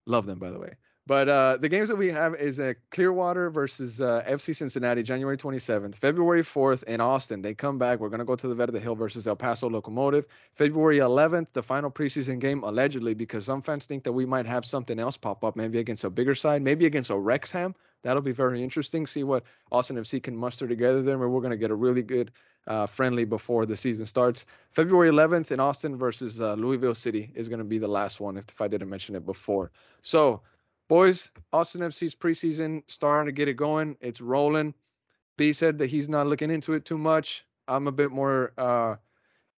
Love them, by the way. But uh, the games that we have is uh, Clearwater versus uh, FC Cincinnati, January 27th. February 4th in Austin, they come back. We're going to go to the Verde Hill versus El Paso Locomotive. February 11th, the final preseason game, allegedly, because some fans think that we might have something else pop up, maybe against a bigger side, maybe against a Wrexham. That'll be very interesting. See what Austin FC can muster together there. We're going to get a really good uh, friendly before the season starts. February 11th in Austin versus uh, Louisville City is going to be the last one, if, if I didn't mention it before. So, boys, Austin FC's preseason starting to get it going. It's rolling. B said that he's not looking into it too much. I'm a bit more uh,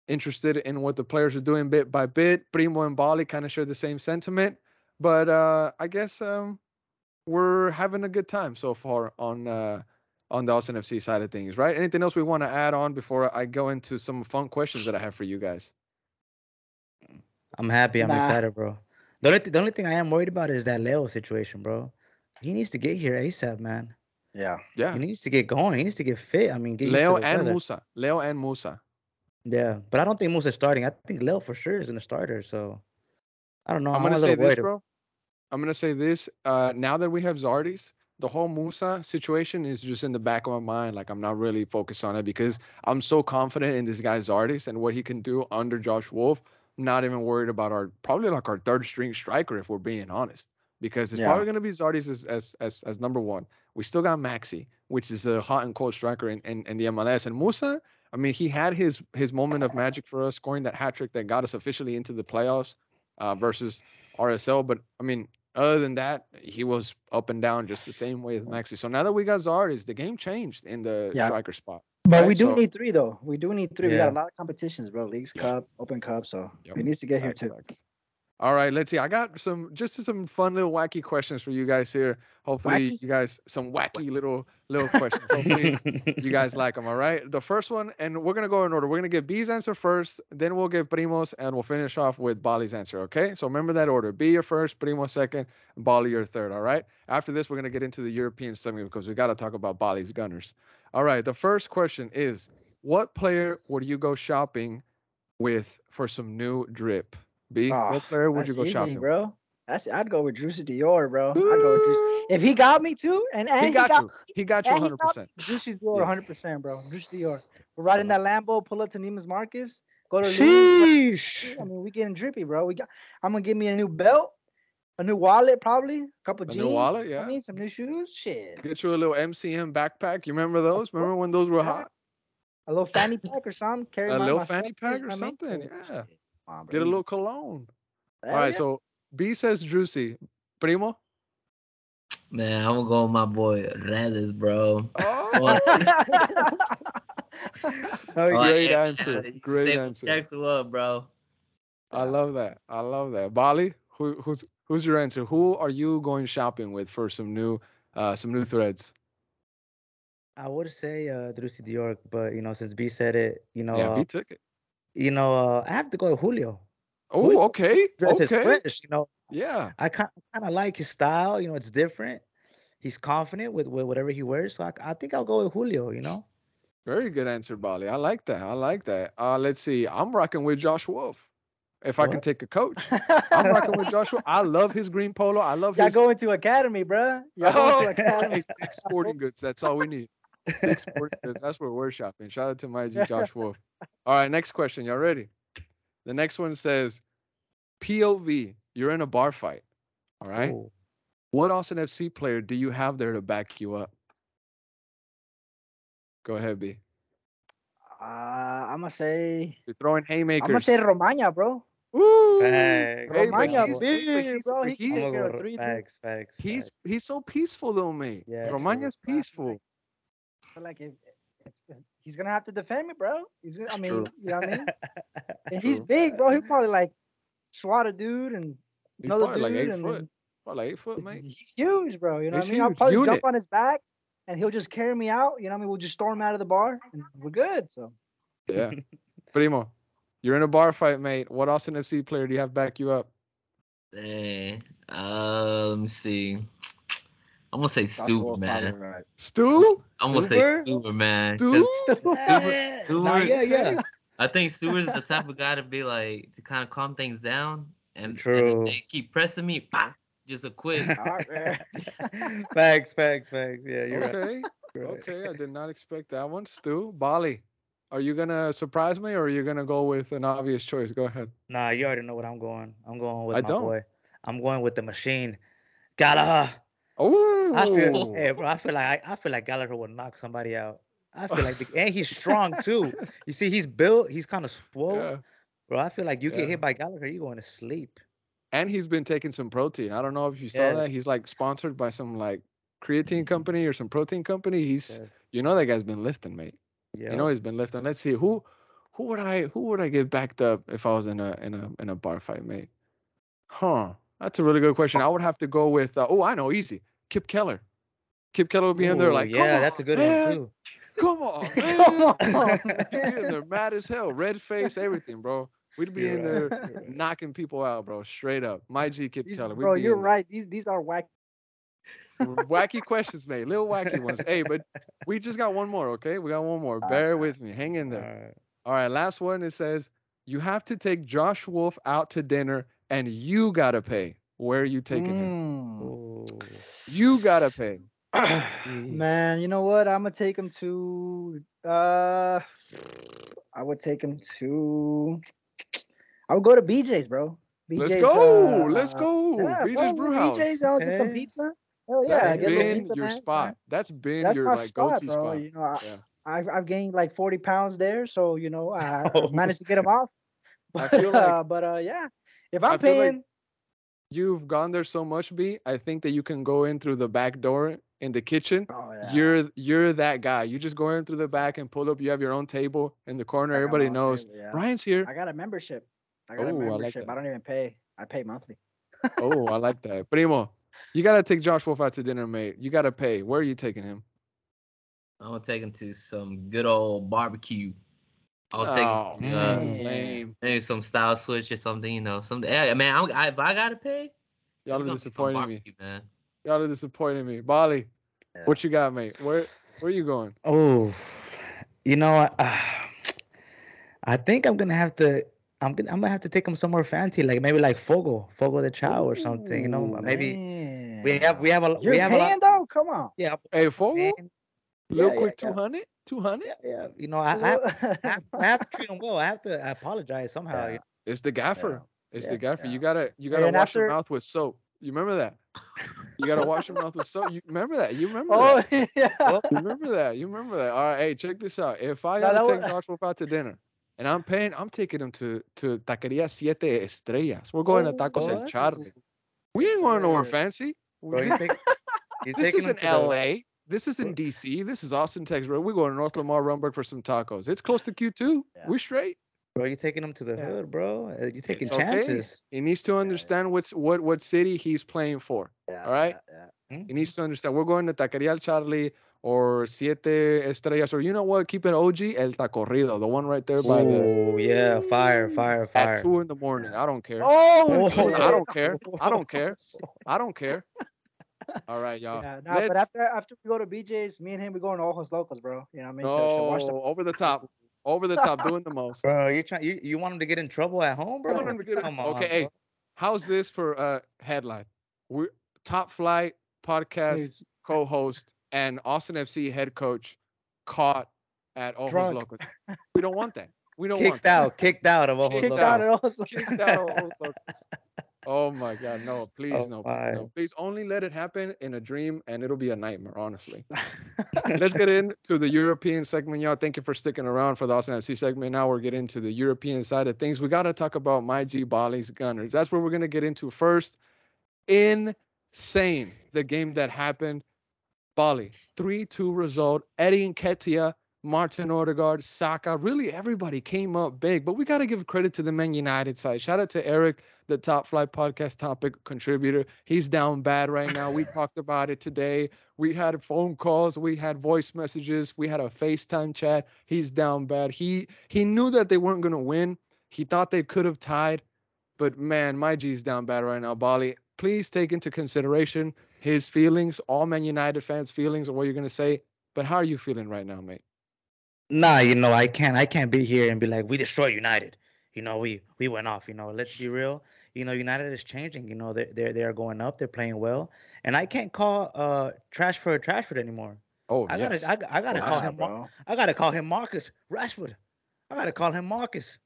interested in what the players are doing bit by bit. Primo and Bali kind of share the same sentiment, but uh, I guess um, we're having a good time so far on uh, on the Austin FC side of things, right? Anything else we want to add on before I go into some fun questions that I have for you guys? I'm happy. I'm Nah. excited, bro. The only, th- the only thing I am worried about is that Leo situation, bro. He needs to get here ASAP, man. Yeah. Yeah, He needs to get going. He needs to get fit. I mean, get Leo and weather. Moussa, Leo and Moussa. Yeah, but I don't think Moussa's starting. I think Leo for sure is in the starter. So I don't know. I'm I'm, gonna a say little this, worried. bro. I'm gonna say this. Uh, now that we have Zardes, the whole Moussa situation is just in the back of my mind. Like I'm not really focused on it because I'm so confident in this guy Zardes and what he can do under Josh Wolff. Not even worried about our probably like our third string striker if we're being honest. Because it's Yeah. probably gonna be Zardes as, as as as number one. We still got Maxi, which is a hot and cold striker in, in, in the MLS. And Moussa, I mean, he had his his moment of magic for us, scoring that hat trick that got us officially into the playoffs uh, versus RSL. But I mean, other than that, he was up and down just the same way as Maxi. So now that we got Zardes, the game changed in the Yeah. striker spot. But Right, we do so- need three though. We do need three. We got a lot of competitions, bro. Leagues Yeah. Cup, Open Cup, so Yep. he needs to get here too. All right, let's see. I got some just some fun little wacky questions for you guys here. Hopefully, Wacky? you guys some wacky little little questions. Hopefully, you guys like them. All right. The first one, and we're gonna go in order. We're gonna get B's answer first, then we'll get Primo's, and we'll finish off with Bali's answer. Okay. So remember that order: B your first, Primo second, and Bali your third. All right. After this, we're gonna get into the European segment because we gotta talk about Bali's Gunners. All right. The first question is: What player would you go shopping with for some new drip? B. Ah, what player would you go easy, shopping? with? bro. That's I'd go with Juicy Dior, bro. I'd go with Juicy. If he got me too, and, and He got you. He got you he 100. got percent me, Juicy Dior, Yes. 100 percent, bro. Juicy Dior. We're riding that Lambo, pull up to Neiman's Marcus, go to Louis. Sheesh. I mean, we getting drippy, bro. We got. I'm gonna give me a new belt, a new wallet, probably, a couple A jeans. new wallet, yeah. I yeah. mean, some new shoes. Shit. Get you a little MCM backpack. You remember those? Remember when those were hot? A little fanny pack or something. Carry A my, little my fanny pack or know what I mean? something, yeah. On, Get a little cologne. Hell All right, yeah. so B says Juicy. Primo? Man, I'm gonna go with my boy Redes, bro. Oh, Oh, great yeah, answer. he Great saved answer. Checks up, bro. I love that. I love that. Bali, who, who's who's your answer? Who are you going shopping with for some new uh some new threads? I would say uh, Drusi Dior, but you know, since B said it, you know, yeah, uh, B took it. you know, uh, I have to go with Julio. Oh, okay. Dress is Okay. fresh, you know. Yeah. I kind kind of like his style. You know, it's different. He's confident with, with whatever he wears. So I, I think I'll go with Julio. You know. Very good answer, Bali. I like that. I like that. Uh, let's see. I'm rocking with Josh Wolff. If I can take a coach, I'm rocking with Joshua. I love his green polo. I love his. Y'all his going to academy, bruh. Y'all Oh, going to academy. Hey, big sporting goods. That's all we need. Big sporting goods. That's where we're shopping. Shout out to my G Josh Wolff. All right, next question. Y'all ready? The next one says, POV. You're in a bar fight. All right. Ooh. What Austin FC player do you have there to back you up? Go ahead, B. Uh, I'm gonna say. You're throwing haymakers. I'm gonna say Romaña, bro. Woo! Facts. Hey, Romaña, he's- big, he's- bro. but He he's- take I'm care gonna of go three. facts, facts. He's facts. he's so peaceful though, mate. Yeah, true. Romaña's peaceful. right. But like, if, if, if he's gonna have to defend me, bro. He's, I mean, True. you know what I mean? And he's big, bro. He probably like swat a dude and He's another probably like eight and foot. Probably like eight foot, he's, mate. he's huge, bro. You know what I mean? I'll huge. probably Unit. jump on his back, and he'll just carry me out. You know what I mean? We'll just storm out of the bar, and we're good. So Yeah. Primo, you're in a bar fight, mate. What Austin FC player do you have back you up? Dang. Uh, let me see. I'm gonna say Joshua Stuver, man. right. Stu? I'm gonna say Stuver? Stuver, man. Stu? 'cause Yeah, Stuver- nah, yeah, yeah. I think Stuver's the type of guy to be like to kind of calm things down. And, and True. if they keep pressing me, pop, just a quick. All right. facts, facts, facts. Yeah, you're. Okay. you're right. Okay. I did not expect that one. Stu, Bali. Are you gonna surprise me or are you gonna go with an obvious choice? Go ahead. Nah, you already know what I'm going. I'm going with I my don't. boy. I'm going with the machine. Gallagher. Oh, I feel, hey, bro, I feel like I, I feel like Gallagher would knock somebody out. I feel like, the, and he's strong too. You see, he's built. He's kind of swole, yeah. bro. I feel like you Yeah. get hit by Gallagher, you going to sleep. And he's been taking some protein. I don't know if you saw Yeah. that. He's like sponsored by some like creatine mm-hmm. company or some protein company. He's you know that guy's been lifting, mate. Yeah. You know he's been lifting. Let's see who who would I who would I get backed up if I was in a in a in a bar fight, mate? Huh. That's a really good question. I would have to go with uh, oh I know easy Kipp Keller. Kipp Keller would be in there like yeah, "Come that's a good man. one too. Come on. Come on, He'd be mad as hell, red face, everything, bro. We'd be in there knocking people out, bro. Straight up. My G Kipp These- Keller. we'd bro, be you're there. right. These these are whack. Wacky questions, mate. Little wacky ones. Hey, but we just got one more, okay? We got one more. Bear with me. Hang in there. Alright. All right, last one. It says you have to take Josh Wolff out to dinner, and you gotta pay. Where are you taking him? Mm. Ooh. You gotta pay. Man, you know what? I'm gonna take him to. Uh, I would take him to. I would go to BJ's, bro. Let's BJ's, go. uh, Let's go. Yeah, BJ's Brewhouse. BJ's. I'll get some pizza. Hell yeah, That's get a little been your man, spot. man. That's been That's your my like spot, go-to bro. spot. You know, I, Yeah. I've I've gained like 40 pounds there, so you know I Oh. managed to get them off. I But feel like- uh, but uh, yeah, if I I'm feel like- paying, You've gone there so much, B. I think that you can go in through the back door in the kitchen. oh, yeah. You're you're that guy. You just go in through the back and pull up. You have your own table in the corner. Everybody knows table, yeah. Ryan's here. I got a membership. I got Oh, I a like membership. that. I don't even pay. I pay monthly. oh, I like that. Primo, you gotta take Josh Wolff out to dinner, mate. You gotta pay. Where are you taking him? I'm gonna take him to some good old barbecue. I'll oh, take him to, man, uh, lame. maybe some Stiles Switch or something. You know, something. Yeah, man, I'm, I, if I gotta pay, Y'all are gonna disappointing me. man. Y'all are disappointing me. Bali, Yeah. what you got, mate? Where where are you going? Oh, you know, uh, I think I'm gonna have to. I'm gonna. I'm gonna have to take him somewhere fancy, like maybe like Fogo, Fogo de Chao or something. You know, maybe man. We have we have a You're we have a paying lot. though. Come on. Yeah, Hey, Fogo, man, real yeah, quick, yeah, yeah. 200? 200? yeah, yeah. You know, I, I, have, I, have, I have to treat him well. I have to apologize somehow. Yeah. It's the gaffer. It's the gaffer. yeah. You gotta you gotta and wash your mouth with soap. You remember that? You gotta wash your mouth with soap. You remember that? You remember oh that? yeah. Well, You remember that? You remember that? All right, hey, check this out. If I gotta that take wa- Josh Wolff out to dinner, and I'm paying, I'm taking him to to Taqueria Siete Estrellas. We're going to Oh, Tacos El what? Charlie. We ain't going nowhere Sir. fancy. Bro, you take, you're this taking isn't to the- LA. This isn't DC. This is Austin, Texas. Bro. We're going to North Lamar Rundberg for some tacos. It's close to Q2. Yeah. We're straight. Bro, you're taking him to the Yeah. hood, bro. Uh, You're taking It's okay. chances. He needs to understand what's what what city he's playing for. Yeah, All right? yeah, yeah. He needs to understand. We're going to Taqueria Charlie. or Siete Estrellas, or you know what? Keep it OG, El Tacorrido, the one right there by the Oh yeah, fire, fire, fire. at two in the morning. I don't care. Oh, I don't care. I don't care. I don't care. All right, y'all. Yeah, nah, but Let's- after after we go to BJ's, me and him we going to Ojos Locos, bro. You know what I mean? To, to watch the No, over the top, over the top, doing the most. Bro, you trying you, you want him to get in trouble at home, bro? want him to get in- Come okay, on, hey. How's this for a headline? We're top flight podcast Please. co-host and Austin FC head coach caught at Ojos Drunk. Locos. We don't want that. We don't want kicked that. out, kicked out of Ojos Kicked kicked Locos. out at Ojos Kicked out of Ojos Locos. Oh my God, no! Please, Oh no, my. please, no! Please only let it happen in a dream, and it'll be a nightmare. Honestly. Let's get into the European segment, y'all. Thank you for sticking around for the Austin FC segment. Now we're getting to the European side of things. We got to talk about my G Bali's Gunners. That's where we're going to get into first. Insane. The game that happened. Bali, 3 2 result. Eddie Nketiah, Martin Odegaard, Saka. Really, everybody came up big, but we got to give credit to the Man United side. Shout out to Eric, the Top Flight Podcast topic contributor. He's down bad right now. We talked about it today. We had phone calls, we had voice messages, we had a FaceTime chat. He's down bad. He he knew that they weren't gonna win. He thought they could have tied, but man, my G's down bad right now. Bali, please take into consideration his feelings, all Man United fans' feelings, or what you're gonna say. But how are you feeling right now, mate? Nah, you know, I can't I can't be here and be like, we destroyed United. You know, we we went off, you know, let's be real. You know, United is changing, you know, they're they're they're going up, they're playing well. And I can't call uh Trashford Trashford anymore. Oh, I yes. gotta I, I gotta Wow, call him bro. I gotta call him Marcus Rashford. I gotta call him Marcus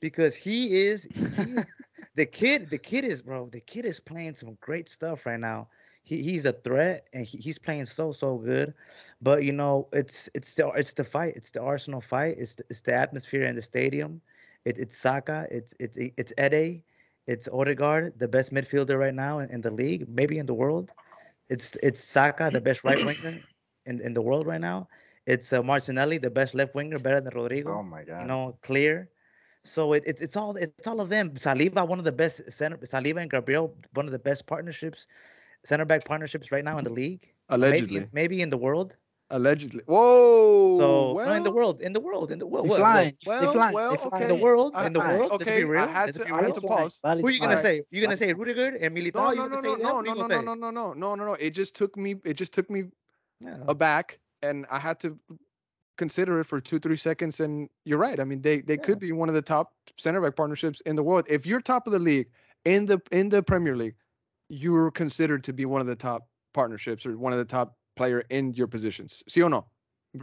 because he is he's the kid. The kid is bro. The kid is playing some great stuff right now. He he's a threat and he, he's playing so so good. But you know it's it's the it's the fight. It's the Arsenal fight. It's the, it's the atmosphere in the stadium. It, it's Saka. It's it's it's Ede. It's Odegaard, the best midfielder right now in, in the league, maybe in the world. It's it's Saka, the best right winger in, in the world right now. It's uh, Martinelli, the best left winger, better than Rodrigo. Oh my god. you know, clear. So it, it's it's all it's all of them. Saliba, one of the best center. Saliba and Gabriel, one of the best partnerships, center back partnerships right now in the league. Allegedly. maybe, maybe in the world. Allegedly. Whoa. So well, no, in the world, in the world, in the world. They what- what- flying. Well, they flying. well, flying. okay. in the world, in the I- world. Let's okay, be real. I had to, be I had to pause. Who are you gonna flying. say? You gonna say Rudiger and Militao? No, you no, no, say no, no, no, no, no, say? no, no, no, no, no, no. It just took me. It just took me Yeah. aback, and I had to consider it for two, three seconds. And you're right. I mean, they they could be one of the top center back partnerships in the world. If you're top of the league in the in the Premier League, you're considered to be one of the top partnerships or one of the top player in your positions. See or no?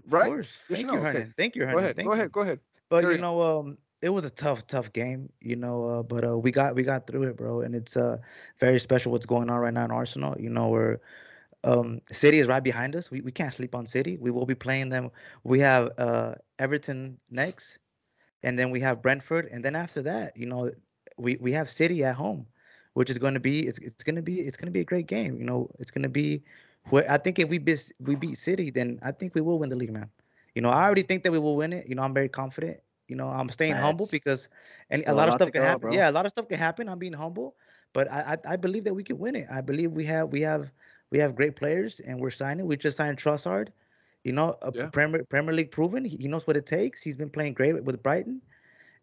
Right? Of course. Yes Thank no? you, Okay. Thank you, Go ahead. Thank Go you. ahead. Go ahead. But you know, um, it was a tough, tough game. You know, uh, but uh, we got we got through it, bro. And it's uh very special what's going on right now in Arsenal. You know, we're um City is right behind us. We we can't sleep on City. We will be playing them. We have uh Everton next, and then we have Brentford, and then after that, you know, we we have City at home, which is going to be it's it's going to be it's going to be a great game. You know, it's going to be where I think if we beat we beat City, then I think we will win the league, man. You know, I already think that we will win it. You know, I'm very confident. You know, I'm staying humble because and a lot of stuff can happen. bro. Yeah, a lot of stuff can happen. I'm being humble, but I, I I believe that we can win it. I believe we have we have we have great players and we're signing. We just signed Trossard. You know, a Yeah. Premier Premier League proven. He, he knows what it takes. He's been playing great with Brighton,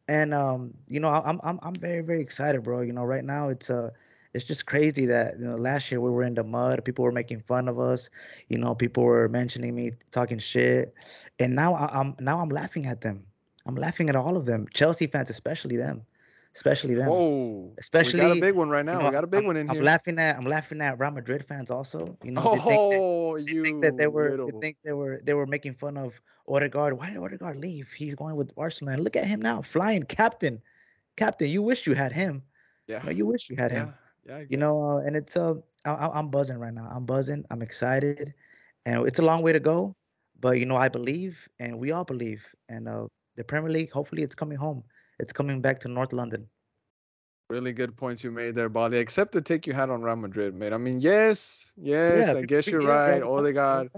and um, you know, I'm I'm I'm very very excited, bro. You know, right now it's uh it's just crazy that you know last year we were in the mud. People were making fun of us. You know, people were mentioning me, talking shit, and now I, I'm now I'm laughing at them. I'm laughing at all of them. Chelsea fans, especially them, especially them. Whoa. we got Especially, a big one right now. You know, we got a big I'm, one in I'm here. laughing at I'm laughing at Real Madrid fans also. You know, they think that, Oh, they you think that they were little. they think they were they were making fun of Odegaard. Why did Odegaard leave? He's going with Arsenal. And look at him now, flying captain. Captain, you wish you had him. yeah. No, you wish you had yeah. him. Yeah. You know, uh, and it's uh, I, I- I'm buzzing right now. I'm buzzing. I'm excited, and it's a long way to go, but you know, I believe, and we all believe, and uh, the Premier League. Hopefully, it's coming home. It's coming back to North London. Really good points you made there, Bali. Except the take you had on Real Madrid, mate. I mean, yes, yes, I guess you're yeah, yeah, right. talked- we Odegaard.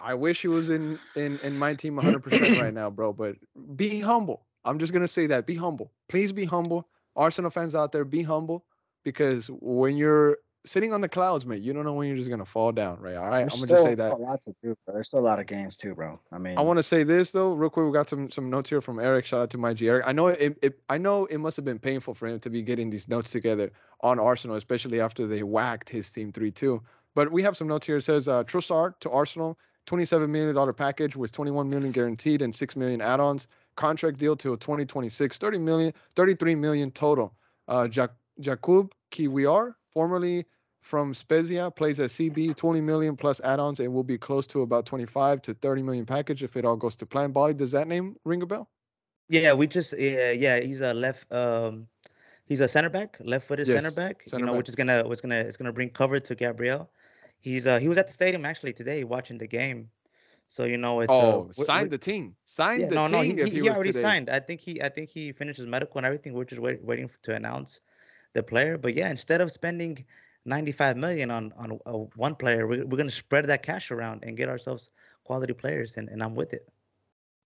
I wish he was in in in my team 100% right now, bro. But be humble. I'm just gonna say that. Be humble. Please be humble. Arsenal fans out there, be humble because when you're sitting on the clouds, mate. You don't know when you're just gonna fall down, right? All right, There's I'm gonna just say that. a lot to do, bro. There's still a lot of games too, bro. I mean, I want to say this though, real quick. We got some some notes here from Eric. Shout out to my G Eric. I know it, it. I know it must have been painful for him to be getting these notes together on Arsenal, especially after they whacked his team three two. But we have some notes here. It says uh, Trossard to Arsenal, twenty-seven million dollar package with twenty-one million guaranteed and six million add-ons. Contract deal till 2026, 30 million, 33 million total. Uh, Jak- Jakub Kiwior, formerly from Spezia, plays at CB, 20 million plus add-ons, and will be close to about 25 to 30 million package if it all goes to plan. Body, does that name ring a bell? Yeah, we just yeah, yeah, he's a left um he's a center back, left-footed Yes, center back, center you know, back. which is gonna what's gonna it's gonna bring cover to Gabriel. He's uh he was at the stadium actually today watching the game. So you know it's uh, oh, we- signed the team. Signed yeah, the no, team no, he, he, he, already today. signed. I think he I think he finished his medical and everything. We're just wait, waiting to announce the player. But yeah, instead of spending 95 million on on uh, one player, we're, we're gonna spread that cash around and get ourselves quality players, and, and I'm with it.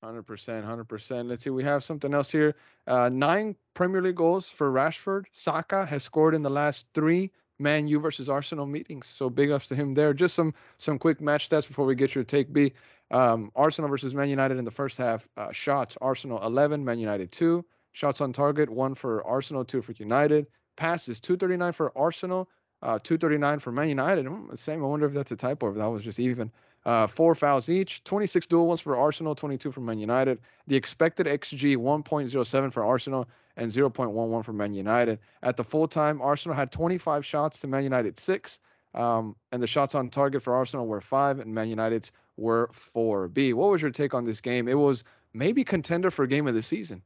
Hundred percent, hundred percent. Let's see. We have something else here. Uh, nine Premier League goals for Rashford. Saka has scored in the last three Man U versus Arsenal meetings. So big ups to him there. Just some some quick match stats before we get your take. B. Um, Arsenal versus Man United in the first half. Uh, shots Arsenal 11, Man United 2. Shots on target one for Arsenal, two for United. Passes 239 for Arsenal, uh, 239 for Man United. Hmm, same. I wonder if that's a typo. If that was just even. Uh, four fouls each, 26 dual ones for Arsenal, 22 for Man United. The expected XG 1.07 for Arsenal and 0.11 for Man United. At the full time, Arsenal had 25 shots to Man United six, um, and the shots on target for Arsenal were five, and Man United's were four. B, what was your take on this game? It was maybe contender for game of the season.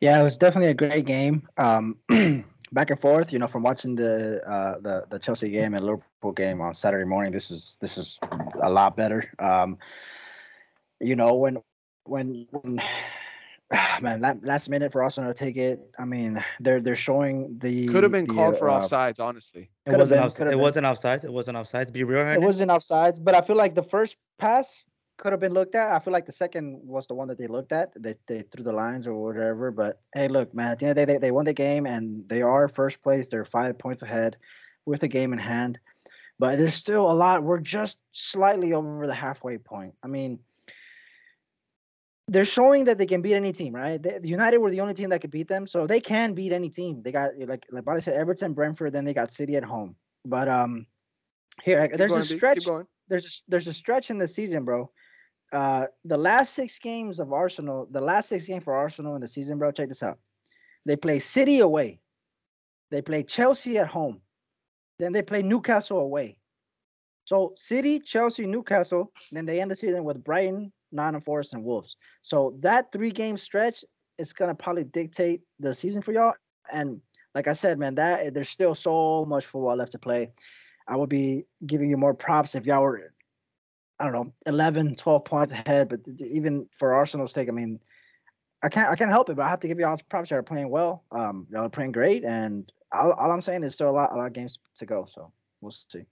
Yeah, it was definitely a great game. Um, back and forth, you know, from watching the uh, the the Chelsea game and Liverpool game on Saturday morning, this is this is a lot better. Um, you know, when when when man, that last minute for Arsenal to take it. I mean, they're they're showing the Could have been the, called for uh, offsides, honestly. It wasn't been, offside. could've It been. wasn't offsides. It wasn't offsides. Be real, It wasn't offsides, but I feel like the first pass could have been looked at. I feel like the second was the one that they looked at. They they threw the lines or whatever. But hey, look, man, at the end of the day, they, they won the game and they are first place. They're five points ahead with the game in hand. But there's still a lot. We're just slightly over the halfway point. I mean, they're showing that they can beat any team, right? They, United were the only team that could beat them, so they can beat any team. They got like like Bobby said, Everton, Brentford, then they got City at home. But um, here Keep there's going, a stretch there's a, there's a stretch in the season, bro. Uh, the last six games of Arsenal, the last six games for Arsenal in the season, bro. Check this out. They play City away. They play Chelsea at home. Then they play Newcastle away. So City, Chelsea, Newcastle. Then they end the season with Brighton, Nottingham Forest, and Wolves. So that three game stretch is gonna probably dictate the season for y'all. And like I said, man, that there's still so much football left to play. I would be giving you more props if y'all were, I don't know, 11, 12 points ahead. But th- th- even for Arsenal's sake, I mean, I can't I can't help it, but I have to give y'all props. Y'all are playing well. Um, y'all are playing great, and all, all I'm saying is still a lot a lot of games to go. So we'll see.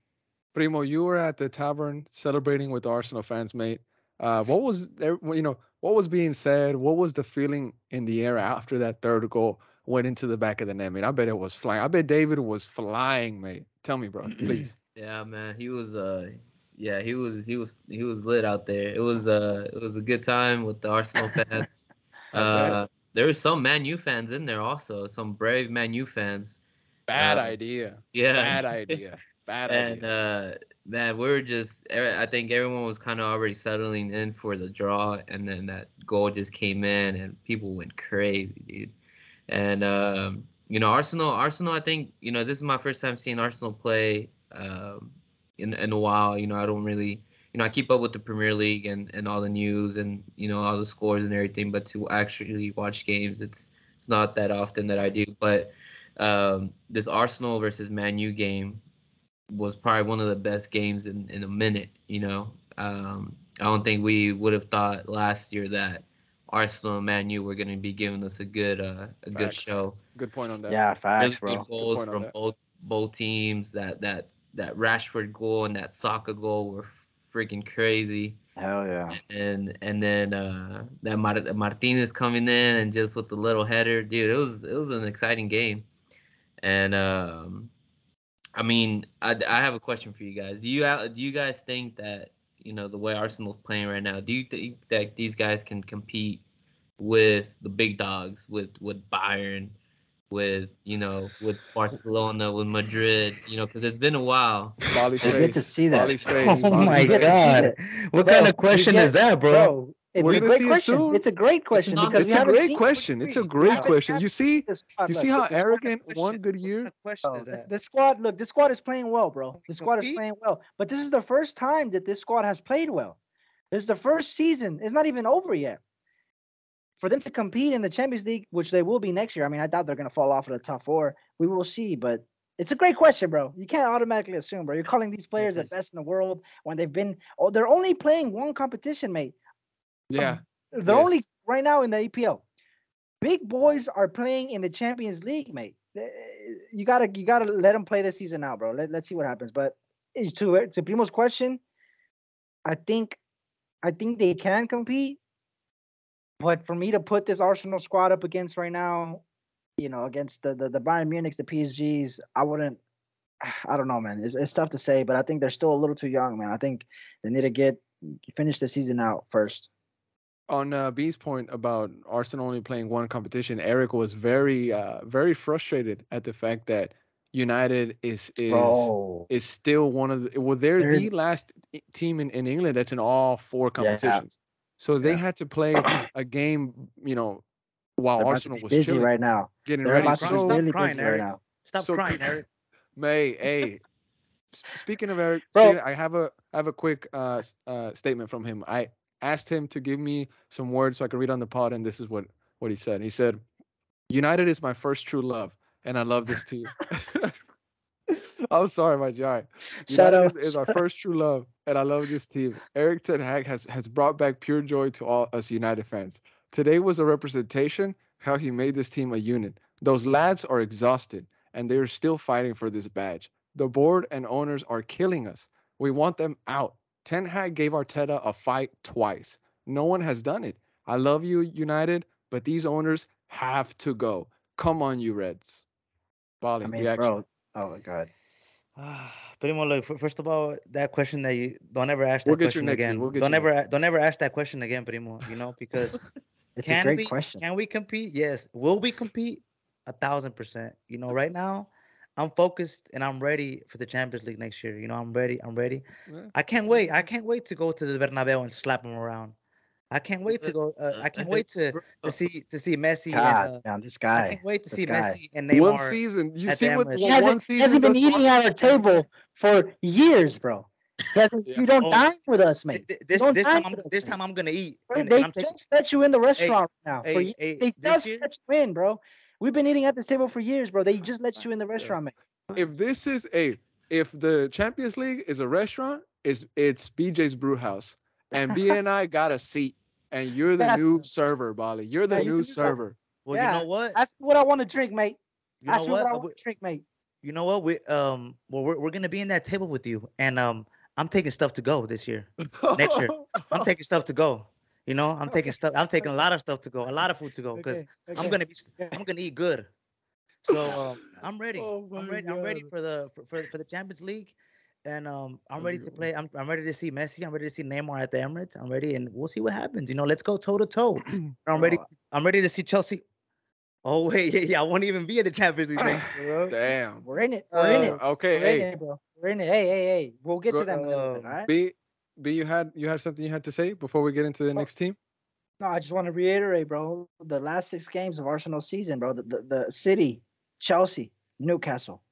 Primo, you were at the tavern celebrating with the Arsenal fans, mate. Uh, what was there? You know, what was being said? What was the feeling in the air after that third goal went into the back of the net, mate? I bet it was flying. I bet David was flying, mate. Tell me, bro, please. Yeah, man, he was uh yeah, he was he was he was lit out there. It was uh it was a good time with the Arsenal fans. Uh there was some Man U fans in there also, some brave Man U fans. Bad uh, idea. Yeah. Bad idea. Bad and idea. uh man, we were just I think everyone was kind of already settling in for the draw and then that goal just came in and people went crazy, dude. And um you know, Arsenal Arsenal I think, you know, this is my first time seeing Arsenal play um in in a while, you know, I don't really you know, I keep up with the Premier League and, and all the news and you know all the scores and everything, but to actually watch games, it's it's not that often that I do. But um, this Arsenal versus Man U game was probably one of the best games in, in a minute. You know, um, I don't think we would have thought last year that Arsenal and Man U were going to be giving us a good uh, a good show. Good point on that. Yeah, Really facts, good bro. goals point from both both teams. That that that Rashford goal and that Saka goal were freaking crazy Hell yeah. and and then uh, that Mar- Martinez coming in and just with the little header, dude, it was it was an exciting game, and um, I mean, I, I have a question for you guys. Do you uh, do you guys think that you know the way Arsenal's playing right now? Do you think that these guys can compete with the big dogs, with with Bayern, with you know with Barcelona, with Madrid? You know, because it's been a while. Bali's You face. get to see that. Bali's face. Oh my face. get to see god. What Bro, kind of question get- is that, bro? It's We're a gonna great question. soon. It's a great question not- because It's a great question. It's a great question. You see, squad. you see look, how arrogant one good what year. kind of question Oh, is this, that? this squad, look, this squad is playing well, bro. The squad is playing well, but this is the first time that this squad has played well. This is the first season. It's not even over yet. For them to compete in the Champions League, which they will be next year, I mean, I doubt they're gonna fall off of the top four. We will see, but it's a great question, bro. You can't automatically assume, bro. You're calling these players the best in the world when they've been. Oh, they're only playing one competition, mate. Yeah. They're Yes. only right now in the EPL. Big boys are playing in the Champions League, mate. You gotta you gotta let them play this season out, bro. Let, let's see what happens. But eh, to to Primo's question, I think I think they can compete. But for me to put this Arsenal squad up against right now, you know, against the the, the Bayern Munich's, the PSGs, I wouldn't. I don't know, man. It's, it's tough to say, but I think they're still a little too young, man. I think they need to get finish the season out first. on uh, B's point about Arsenal only playing one competition, Eric was very, uh, very frustrated at the fact that United is is is still one of the well, they're They're- the last team in, in England that's in all four competitions. So they Yeah. had to play a game, you know, while they're Arsenal was busy chilling, right now. getting They're ready. about to Stop So, really crying, Eric. right now. Stop so crying, Eric. May, hey, speaking of Eric, Bro. I have a I have a quick uh, uh, statement from him. I asked him to give me some words so I could read on the pod, and this is what what he said. He said, "United is my first true love, and I love this team." I'm sorry, my giant. Shout United out. is, is our first true love, and I love this team. Eric Ten Hag has has brought back pure joy to all us United fans. Today was a representation how he made this team a unit. Those lads are exhausted, and they are still fighting for this badge. The board and owners are killing us. We want them out. Ten Hag gave Arteta a fight twice. No one has done it. I love you, United, but these owners have to go. Come on, you Reds. Bali, I mean, reaction. bro. Oh my god. Ah, Primo, look. First of all, that question that you don't ever ask that We'll question again. we'll get don't ever, a- don't ever ask that question again, Primo. You know, because It's can a great we, question. can we compete? Yes. Will we compete? A thousand percent. You know, right now, I'm focused and I'm ready for the Champions League next year. You know, I'm ready. I'm ready. Yeah. I can't wait. I can't wait to go to the Bernabeu and slap them around. I can't wait to go. Uh, I can't wait to to see to see Messi God, and. Uh, man, this I guy. can't wait to this see guy. Messi and Neymar. One season. You see what, Emirates. He one hasn't, season hasn't been eating at our table for years, bro. He hasn't, Yeah. You don't Oh. dine with us, Th- mate. th- This this time I'm us, this time I'm gonna eat. Bro, And, they and I'm taking just let you in the restaurant now. hey, ye- hey, they just year- let you in, bro. We've been eating at this table for years, bro. They just let you in the restaurant, mate. if this is a if the Champions League is a restaurant, is it's BJ's Brew House, and B and I got a seat, and you're the Yes. new server, Bali. You're the Yeah, new can do that. server. Well, Yeah, you know what? That's what I want to drink, mate. You know Ask what, what? I Uh, want to drink, mate. You know what? We um well we're we're gonna be in that table with you, and um I'm taking stuff to go this year. Next year. I'm taking stuff to go. You know, I'm taking stuff. I'm taking a lot of stuff to go, a lot of food to go, because Okay, I'm gonna be I'm gonna eat good. So um, I'm ready. Oh I'm my ready. I'm ready for the for, for, for the Champions League, and um I'm ready to play. I'm I'm ready to see Messi. I'm ready to see Neymar at the Emirates. I'm ready, and we'll see what happens. You know, let's go toe to toe. I'm ready. I'm ready to see Chelsea. Oh wait, yeah, yeah. I won't even be at the Champions League next year. Damn. We're in it. We're in Uh, it. Okay, We're in hey, it, bro. We're in it. Hey, hey, hey. We'll get Go- to that in a little bit, all right? B, B, you had you had something you had to say before we get into the Oh. next team. No, I just want to reiterate, bro. The last six games of Arsenal season, bro. The, the, the City, Chelsea, Newcastle,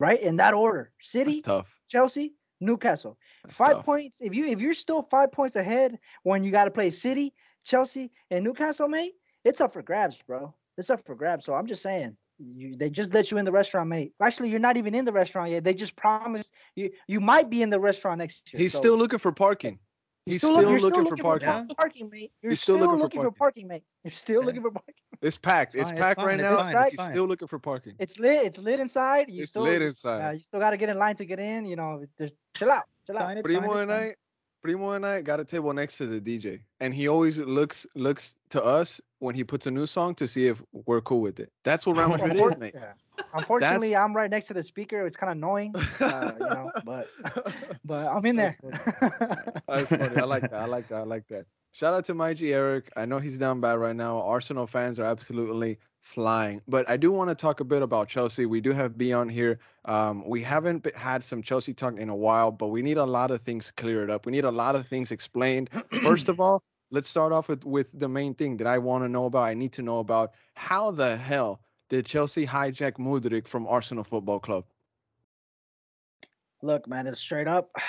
right in that order. That's City, tough. Chelsea, Newcastle. That's five tough. points. If you if you're still five points ahead when you got to play City, Chelsea, and Newcastle, mate, it's up for grabs, bro. It's up for grabs. So I'm just saying, you they just let you in the restaurant, mate. Actually, you're not even in the restaurant yet. They just promised you you might be in the restaurant next year. He's So- still looking for parking. You're He's look- still you're looking for parking. Yeah. parking, mate. You're still still, looking for looking for parking, mate. You're still Yeah. looking for parking. It's packed. It's it's packed fine, right it's now. fine, it's He's fine. still looking for parking. It's lit. It's lit inside. You It's still lit Uh, inside. you still got to get in line to get in. You know, chill out, chill out. Primo and. I, Primo and I got a table next to the DJ, and he always looks looks to us when he puts a new song to see if we're cool with it. That's what Madrid is, yeah. Unfortunately, I'm right next to the speaker. It's kind of annoying, uh, you know. But but I'm in there. That's funny. I like that. I like that. I like that. Shout out to my G Eric. I know he's down bad right now. Arsenal fans are absolutely flying. But I do want to talk a bit about Chelsea. We do have B on here. Um, we haven't had some Chelsea talk in a while, but we need a lot of things cleared up. We need a lot of things explained. First of all, let's start off with with the main thing that I want to know about. I need to know about how the hell did Chelsea hijack Mudryk from Arsenal Football Club? Look, man, it's straight up.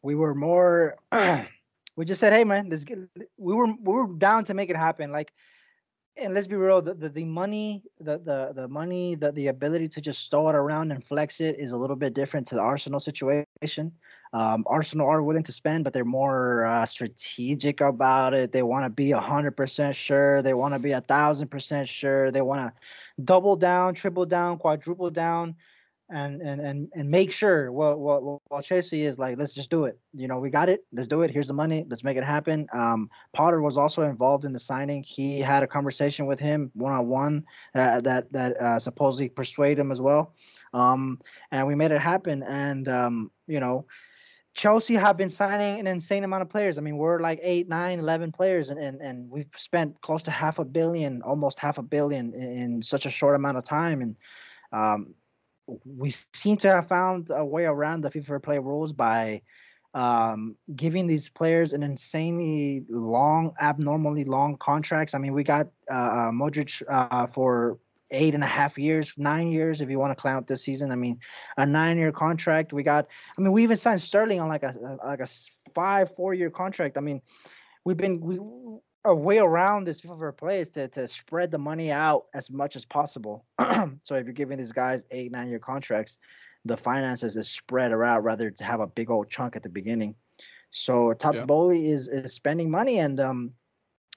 We were more. we just said, hey, man, let's. We were we were down to make it happen. Like, and let's be real, the the, the money, the the the money, the the ability to just throw it around and flex it is a little bit different to the Arsenal situation. Um, Arsenal are willing to spend, but they're more uh, strategic about it. They want to be hundred percent sure. They want to be a thousand percent sure. They want to double down, triple down, quadruple down, and and and and make sure. what what well, Chelsea is like, let's just do it. You know, we got it. Let's do it. Here's the money. Let's make it happen. Um, Potter was also involved in the signing. He had a conversation with him one on one that that that uh, supposedly persuaded him as well. Um, and we made it happen. And um, you know. Chelsea have been signing an insane amount of players. I mean, we're like eight, nine, eleven players, and, and, and we've spent close to half a billion, almost half a billion in, in such a short amount of time. And um, we seem to have found a way around the FIFA play rules by um, giving these players an insanely long, abnormally long contracts. I mean, we got uh, uh Mudryk uh, for eight and a half years, nine years, if you want to count this season. I mean, a nine-year contract. We got. I mean, we even signed Sterling on like a like a five, four-year contract. I mean, we've been we a way around this FIFA play is to to spread the money out as much as possible. so if you're giving these guys eight, nine-year contracts, the finances is spread around rather to have a big old chunk at the beginning. So Top yeah. is is spending money and um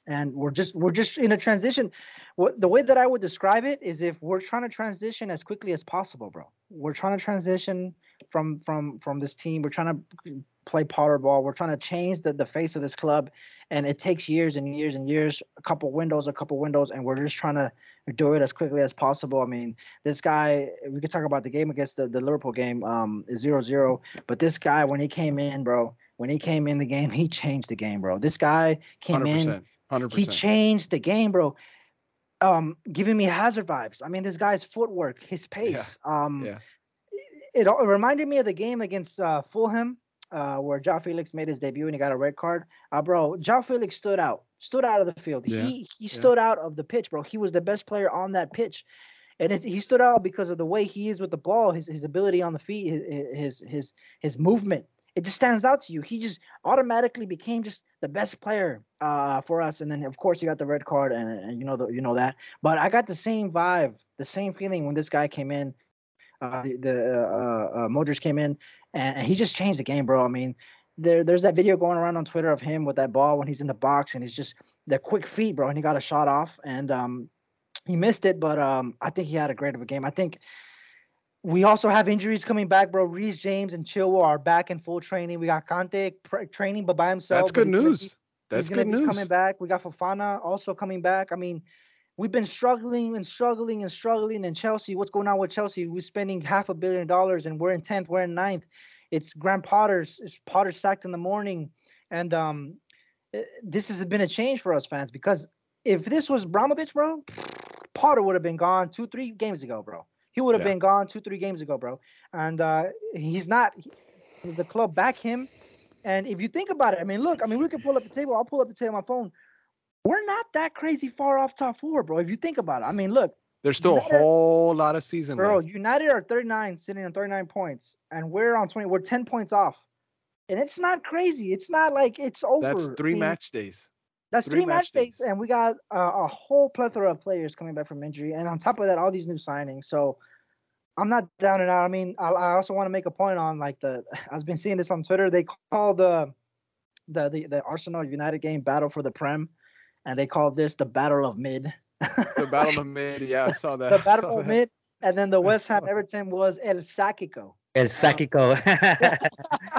and we're just we're just in a transition. What the way that i would describe it is if we're trying to transition as quickly as possible bro. We're trying to transition from from from this team. We're trying to play potter ball we're trying to change the, the face of this club and it takes years and years and years a couple windows a couple windows and we're just trying to do it as quickly as possible. I mean this guy we could talk about the game against the, the liverpool game um zero zero but this guy when he came in bro when he came in the game he changed the game bro. This guy came 100%. in 100%. He changed the game, bro. Um, giving me Hazard vibes. I mean, this guy's footwork, his pace. Yeah. Um, yeah. It, it, reminded me of the game against uh, Fulham, uh, where João Felix made his debut and he got a red card. Uh, bro, João Felix stood out, stood out of the field. Yeah. He he stood out of the pitch, bro. He was the best player on that pitch, and he stood out because of the way he is with the ball, his his ability on the feet, his his his, his movement it just stands out to you. He just automatically became just the best player uh, for us. And then of course you got the red card, and, and you know the, you know that. But I got the same vibe, the same feeling when this guy came in. Uh, the the uh, uh, Mudryk came in, and, and he just changed the game, bro. I mean, there there's that video going around on Twitter of him with that ball when he's in the box, and he's just the quick feet, bro, and he got a shot off, and um, he missed it, but um, I think he had a great of a game. I think we also have injuries coming back, bro. Reece James and Chilwell are back in full training. We got Kante pr- training, but by himself. That's good news. Be, That's good news. Coming back. We got Fofana also coming back. I mean, we've been struggling and struggling and struggling. in Chelsea, what's going on with Chelsea? We're spending half a billion dollars, and we're in tenth. We're in ninth. It's Graham Potter's. It's Potter sacked in the morning, and um, eh, this has been a change for us fans because if this was Abramovich, bro, Potter would have been gone two, three games ago, bro. He would have yeah. been gone two, three games ago, bro. And uh, he's not. He, the club back him. And if you think about it, I mean, look, I mean, we can pull up the table. I'll pull up the table on my phone. We're not that crazy far off top four, bro. If you think about it, I mean, look. There's still United, a whole lot of season bro, left. United are 39, sitting on 39 points, and we're on 20. We're 10 points off, and it's not crazy. It's not like it's over. That's three I mean, match days. That's three, three match days. and we got uh, a whole plethora of players coming back from injury, and on top of that, all these new signings. So I'm not down and out. I mean, I, I also want to make a point on like the I've been seeing this on Twitter. They call the the the, the Arsenal United game battle for the Prem, and they call this the Battle of Mid. the Battle of Mid, yeah, I saw that. the Battle of Mid, and then the West Ham Everton was El Sacico. El Sakiko.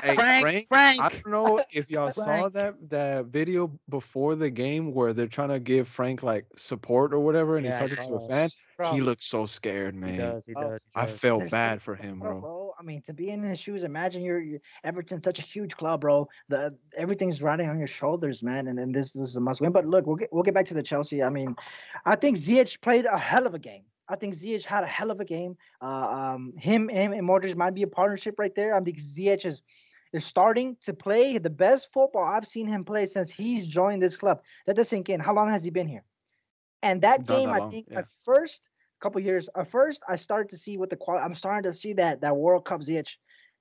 Hey, Frank, Frank, Frank. I don't know if y'all saw that that video before the game where they're trying to give Frank like support or whatever, and Yeah, I he's talking to a fan. Bro, He looks so scared, man. He man. does. He does. He I felt There's bad so- for him, bro, bro. I mean, to be in his shoes, imagine you're, you're Everton's such a huge club, bro. The everything's riding on your shoulders, man. And then this was a must win. But look, we'll get we'll get back to the Chelsea. I mean, I think Ziyech played a hell of a game. I think Ziyech had a hell of a game. Uh, um, him, him, and Mudryk might be a partnership right there. I think Ziyech is is starting to play the best football I've seen him play since he's joined this club. Let that sink in. How long has he been here? And that Not game, that I think yeah. at first, couple years, at first, I started to see what the quality. I'm starting to see that that World Cup Ziyech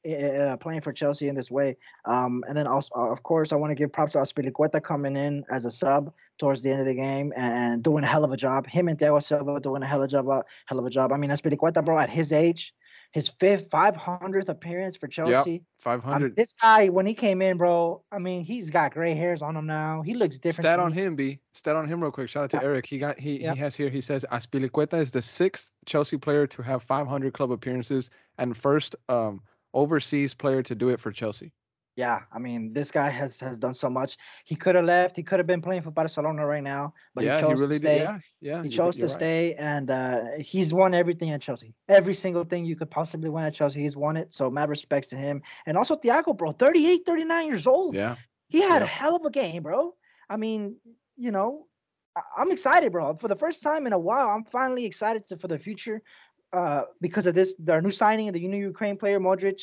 uh, playing for Chelsea in this way. Um, and then also, uh, of course, I want to give props to Azpilicueta coming in as a sub towards the end of the game and doing a hell of a job. Him and Thiago Silva doing a hell of a job. uh, Hell of a job. I mean, Azpilicueta, bro, at his age, his fifth, 500th appearance for Chelsea. Five I mean, this guy, when he came in, bro, I mean, he's got gray hairs on him now. He looks different. Stat on him, B. Stat on him, real quick. Shout out to Yeah. Eric. He got he Yeah. he has here. He says Azpilicueta is the sixth Chelsea player to have 500 club appearances and first um overseas player to do it for Chelsea. Yeah, I mean, this guy has has done so much. He could have left. He could have been playing for Barcelona right now, but yeah, he chose really to stay. did. Yeah, yeah. he chose to right. stay, and uh, he's won everything at Chelsea. Every single thing you could possibly win at Chelsea, he's won it. So mad respects to him. And also Thiago, bro, 38, 39 years old. Yeah. He had a hell of a game, bro. I mean, you know, I'm excited, bro. For the first time in a while, I'm finally excited to, for the future uh, because of this. Their new signing, of the new Ukraine player, Mudryk,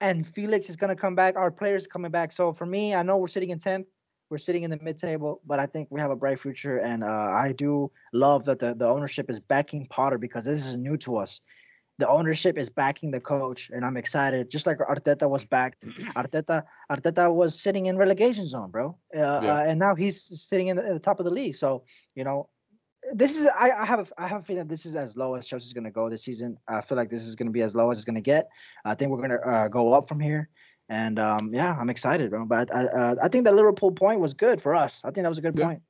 and Felix is going to come back. Our players are coming back. So for me, I know we're sitting in 10th. We're sitting in the mid table, but I think we have a bright future. And uh, I do love that the, the ownership is backing Potter because this is new to us. The ownership is backing the coach, and I'm excited. Just like Arteta was backed. Arteta Arteta was sitting in relegation zone, bro. Uh, uh, and now he's sitting in the, at the top of the league. So you know, this is I, I have a, I have a feeling that this is as low as Chelsea's going to go this season. I feel like this is going to be as low as it's going to get. I think we're going to uh, go up from here. And um, yeah, I'm excited, bro. But I, uh, I think that Liverpool point was good for us. I think that was a good Yeah. point.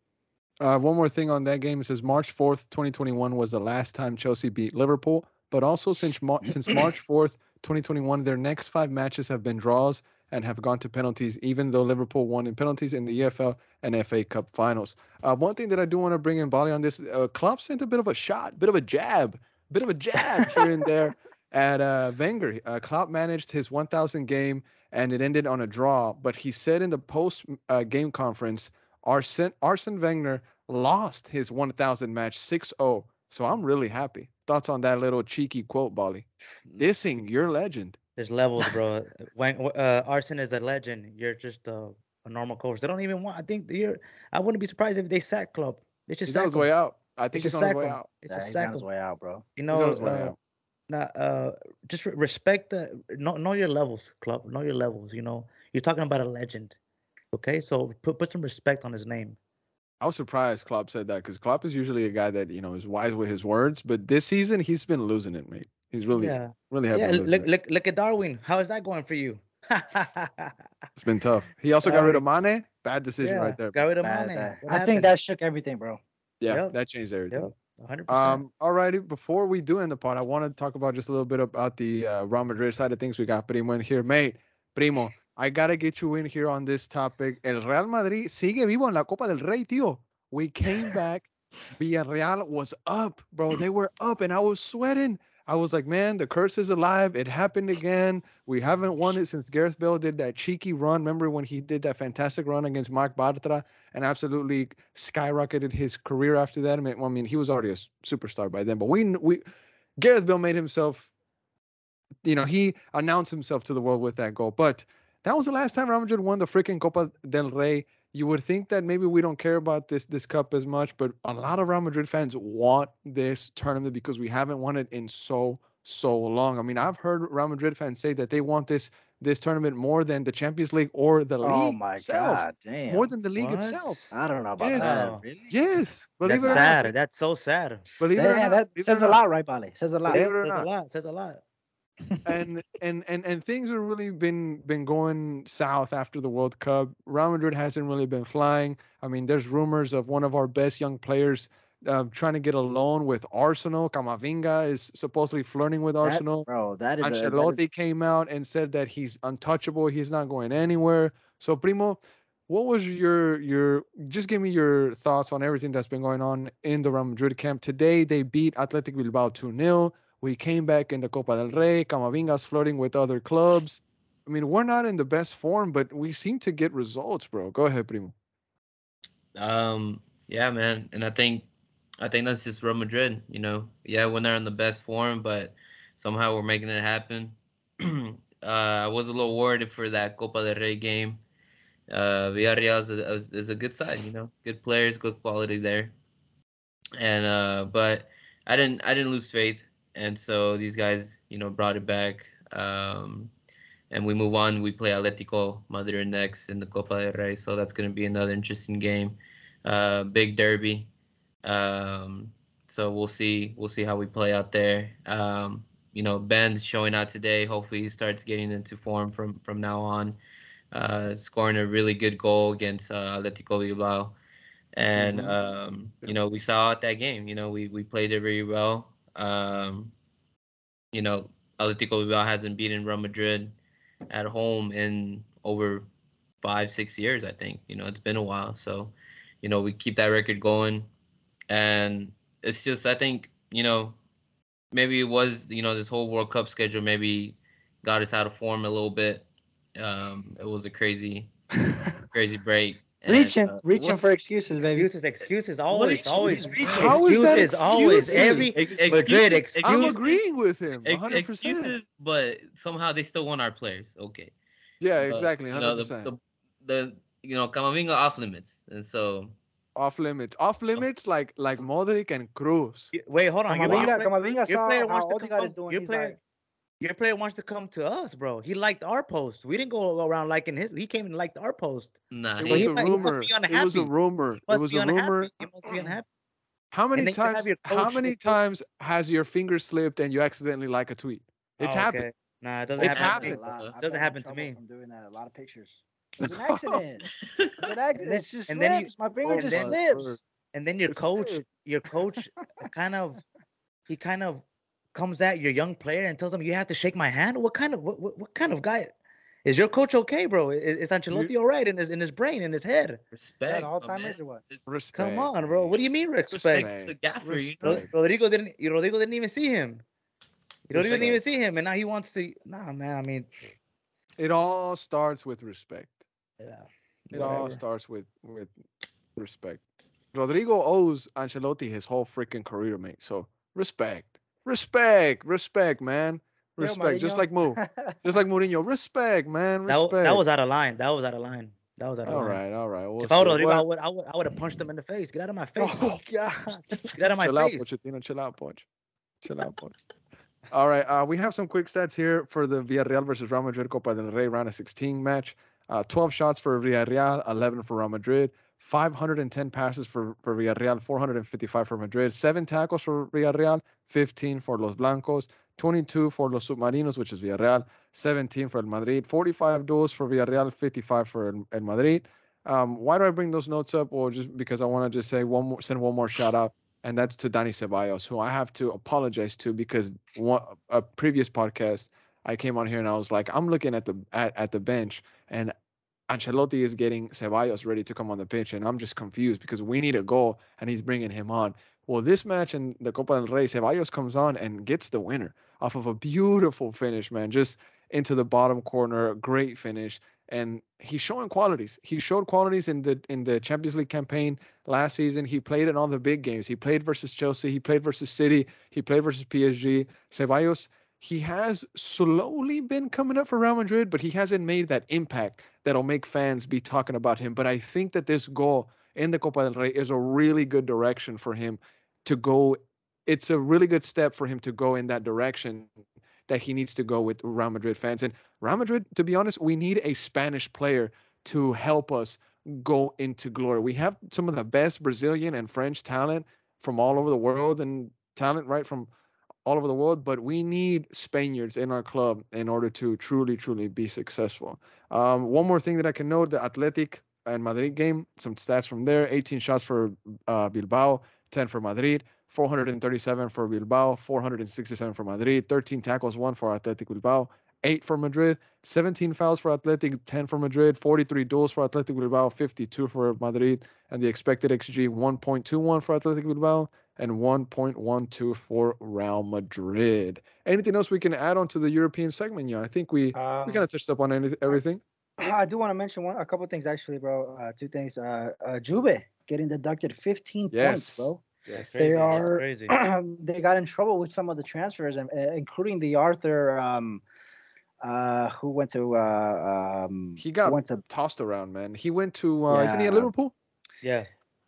Uh, one more thing on that game. It says March 4th, 2021 was the last time Chelsea beat Liverpool, but also since Mar- since March 4th, 2021, their next five matches have been draws and have gone to penalties, even though Liverpool won in penalties in the EFL and FA Cup finals. Uh, one thing that I do want to bring in Bali on this, uh, Klopp sent a bit of a shot, bit of a jab, bit of a jab here and there at uh, Wenger. Uh, Klopp managed his 1,000 game and it ended on a draw, but he said in the post uh, game conference, Arsene, Arsene Wenger lost his 1000 match 6-0. So I'm really happy. Thoughts on that little cheeky quote, Bali? Dissing your legend. There's levels, bro. when uh, Arson is a legend, you're just a, a normal coach. They don't even want. I think you're. I wouldn't be surprised if they sack Klopp. They He's just on sack his way out. I think just he's on his way out. They Yeah, just he's sack on his way out, bro. You He's on know, his way uh, out. not uh, just respect the know, know your levels, club. Know your levels. You know, you're talking about a legend. Okay, so put put some respect on his name. I was surprised Klopp said that because Klopp is usually a guy that you know is wise with his words, but this season he's been losing it, mate. He's really, yeah, really have yeah. Look look look at Darwin. How is that going for you? It's been tough. He also got rid of Mane. Bad decision yeah, right there. got rid of Bad, Mane. bad. What I think that shook everything, bro. Yeah, Yep. that changed everything. Yep, 100%. Um, alrighty. Before we do end the pod, I want to talk about just a little bit about the uh, Real Madrid side of things. We got Primo in here, mate. Primo, I gotta get you in here on this topic. El Real Madrid sigue vivo en la Copa del Rey, tío. We came back. Villarreal was up, bro. They were up, and I was sweating. I was like, man, the curse is alive. It happened again. We haven't won it since Gareth Bale did that cheeky run. Remember when he did that fantastic run against Marc Bartra and absolutely skyrocketed his career after that? I mean, well, I mean, he was already a superstar by then, but we we Gareth Bale made himself, you know, he announced himself to the world with that goal. But that was the last time Real Madrid won the freaking Copa del Rey. You would think that maybe we don't care about this this cup as much, but a lot of Real Madrid fans want this tournament because we haven't won it in so so long. I mean, I've heard Real Madrid fans say that they want this this tournament more than the Champions League or the oh league Oh my itself, god, damn. more than the league What? itself. I don't know about Yes. that. Oh. Really? Yes, believe That's it or not. sad. That's so sad. Believe it or not. that believe it says or a lot, right, Bali? Says a lot. Believe it or says not. a lot. Says a lot. And and and and things have really been been going south after the World Cup. Real Madrid hasn't really been flying. I mean, there's rumors of one of our best young players uh, trying to get a loan with Arsenal. Camavinga is supposedly flirting with That- Arsenal. bro, that is a, that is- Ancelotti came out and said that he's untouchable. He's not going anywhere. So, Primo, what was your your? Just give me your thoughts on everything that's been going on in the Real Madrid camp. Today they beat Athletic Bilbao 2-0. We came back in the Copa del Rey. Camavinga's flirting with other clubs. I mean, we're not in the best form, but we seem to get results, bro. Go ahead, Primo. Um, yeah, man, and I think I think that's just Real Madrid. You know, yeah, when they're in the best form, but somehow we're making it happen. uh, I was a little worried for that Copa del Rey game. Uh, Villarreal is a, is- a good side, you know, good players, good quality there. And uh, but I didn't I didn't lose faith, and so these guys, you know, brought it back. Um, and we move on. We play Atletico Madrid next in the Copa del Rey, so that's going to be another interesting game. Uh, big derby. Um, so we'll see. We'll see how we play out there. Um, you know, Ben's showing out today. Hopefully, he starts getting into form from from now on. Uh, scoring a really good goal against uh, Atletico Bilbao, and Mhm. um, you know we saw at that game. You know, we we played it very well. Um, you know, Atletico Bilbao hasn't beaten Real Madrid at home in over five, six years, I think. You know, it's been a while. So, you know, we keep that record going. And it's just, I think, you know, maybe it was, you know, this whole World Cup schedule maybe got us out of form a little bit. Um, it was a crazy, crazy break. And, reaching, uh, reaching for excuses, baby. Excuses, excuses, always, you- always. what are you- How is that excuses, always. Every ex- Madrid excuses- excuse- I'm agreeing with him. 100%. excuses, but somehow they still want our players. Okay. Yeah, But, exactly. You know, 100%. the, the, the you know Camavinga off limits, and so off limits. Off limits like like Modric and Kroos. Wait, hold on. Your, Camavinga, player- Camavinga your saw player how wants to Odegaard is doing. your player- like, your player wants to come to us, bro. He liked our post. We didn't go around liking his. He came and liked our post. nah. It was he a might- he must rumor. be It was a rumor. It was a unhappy. rumor. He must be unhappy. How many then you have times? How many times has your finger slipped and you accidentally like a tweet? It's Oh, happened. okay. Nah, it doesn't It's happen. to me. happened. a lot. Doesn't I've gotten in happen to trouble me. From doing that, a lot of pictures. It's an accident. It was an accident. then- It's just and then you- slips. My finger and just then- slips. And then your It's coach, it. your coach, kind of, he kind of comes at your young player and tells him you have to shake my hand. What kind of what, what, what kind of guy is your coach? Okay, bro? Is, is Ancelotti all right in his in his brain in his head? respect. All my man. Or what? Respect. Come on, bro. What do you mean respect? Respect to the gaffer, you know. Rodrigo didn't. Rodrigo didn't even see him. Rodrigo didn't even Respect. see him, and now he wants to. Nah, man. I mean, It all starts with respect. yeah. It all starts with with respect. Rodrigo owes Ancelotti his whole freaking career, mate. So respect, respect, respect, man. Yo, Respect, just like Mo, just like Mourinho. Respect, man. That, Respect. wa- that was out of line. That was out of line. That was out of all line. All right, all right. We'll If I was see. Rodrigo, I would, I would, I would have punched him in the face. Get out of my face. oh God. Get out of my chill out, face. Pochettino. Chill out, Poch. Chill out, Poch. All right, uh, we have some quick stats here for the Villarreal versus Real Madrid Copa del Rey round of 16 match. Uh, 12 shots for Villarreal, 11 for Real Madrid. 510 passes for, for Villarreal, 455 for Madrid. Seven tackles for Villarreal, 15 for Los Blancos, 22 for Los Submarinos, which is Villarreal, 17 for El Madrid, 45 duels for Villarreal, 55 for El, Madrid. Um, why do I bring those notes up? Well, just because I want to just say one more, send one more shout out, and that's to Danny Ceballos, who I have to apologize to because one a previous podcast I came on here and I was like, I'm looking at the at, at the bench and Ancelotti is getting Ceballos ready to come on the pitch, and I'm just confused because we need a goal and he's bringing him on. Well, this match in the Copa del Rey, Ceballos comes on and gets the winner off of a beautiful finish, man, just into the bottom corner, great finish and he's showing qualities. He showed qualities in the in the Champions League campaign last season. He played in all the big games. He played versus Chelsea. He played versus City. He played versus PSG. Ceballos. He has slowly been coming up for Real Madrid, but he hasn't made that impact that'll make fans be talking about him. But I think that this goal in the Copa del Rey is a really good direction for him to go. It's a really good step for him to go in that direction that he needs to go with Real Madrid fans. And Real Madrid, to be honest, we need a Spanish player to help us go into glory. We have some of the best Brazilian and French talent from all over the world and talent right from all over the world, but we need Spaniards in our club in order to truly, truly be successful. Um, one more thing that I can note: the Athletic and Madrid game, some stats from there: 18 shots for uh, Bilbao, 10 for Madrid, 437 for Bilbao, 467 for Madrid, 13 tackles, one for Athletic Bilbao, 8 for Madrid, 17 fouls for Athletic, 10 for Madrid, 43 duels for Athletic Bilbao, 52 for Madrid, and the expected XG 1.21 for Athletic Bilbao and 1.12 for Real Madrid. Anything else we can add on to the European segment? Yeah, I think we we Um, kind of touched up on any, everything. I do want to mention one, a couple things actually, bro. Uh, two things. Uh, uh, Juve getting deducted 15 points, bro. Yes. They Crazy, it's are- crazy. they got in trouble with some of the transfers, and uh, including the Arthur, um, uh, who went to, uh, um, He got went to, tossed around, man. He went to uh, isn't he at Liverpool? Yeah.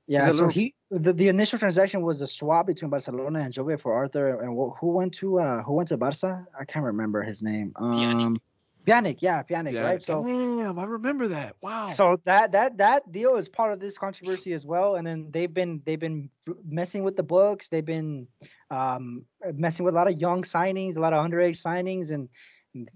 yeah. a So little- he, the, the initial transaction was a swap between Barcelona and Juve for Arthur, and who went to, uh, who went to Barca? I can't remember his name. Pjanic. Um, Pjanic, yeah, Pjanic, Yeah. right? So. Damn, I remember that. Wow. So that that that deal is part of this controversy as well. And then they've been they've been messing with the books. They've been um, messing with a lot of young signings, a lot of underage signings, and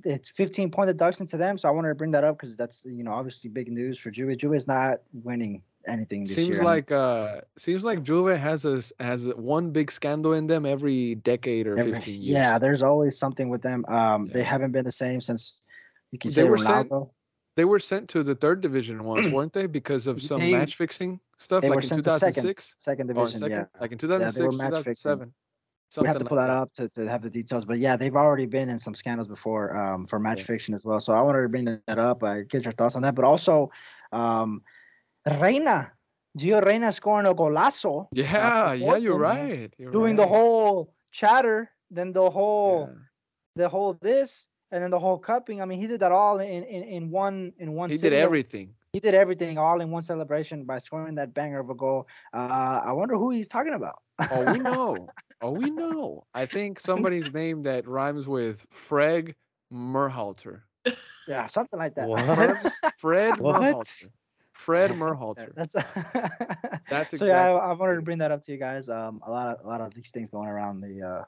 it's 15 point deduction to them. So I wanted to bring that up because that's you know obviously big news for Juve. Juve is not winning anything this seems year. Like uh seems like Juve has a has one big scandal in them every decade or every- 15 years. yeah, there's always something with them. Um, they haven't been the same since you can They say were sent- They were sent to the third division once, weren't they? Because of some They- match fixing stuff, they were in sent to second 2006 Second in division, second, yeah. like in they were 2006, match fixing. 2007. we have to pull like that up to, to have the details. But yeah, they've already been in some scandals before um, for match Yeah. fiction as well. So I wanted to bring that up. Uh, get your thoughts on that. But also, um, Reyna, Gio Reyna scoring a golazo. Yeah, for yeah, you're right. You're Doing the whole chatter, then the whole Yeah. the whole this, and then the whole cupping. I mean, he did that all in in, in one in one. He did everything. He did everything all in one celebration by scoring that banger of a goal. Uh, I wonder who he's talking about. Oh, we know. Oh, we know. I think somebody's name that rhymes with Freg Merhalter. yeah, something like that. What? Fred What? Merhalter. Fred Merhalter. That's That's so yeah. I, I wanted to bring that up to you guys. Um, a lot of a lot of these things going around the uh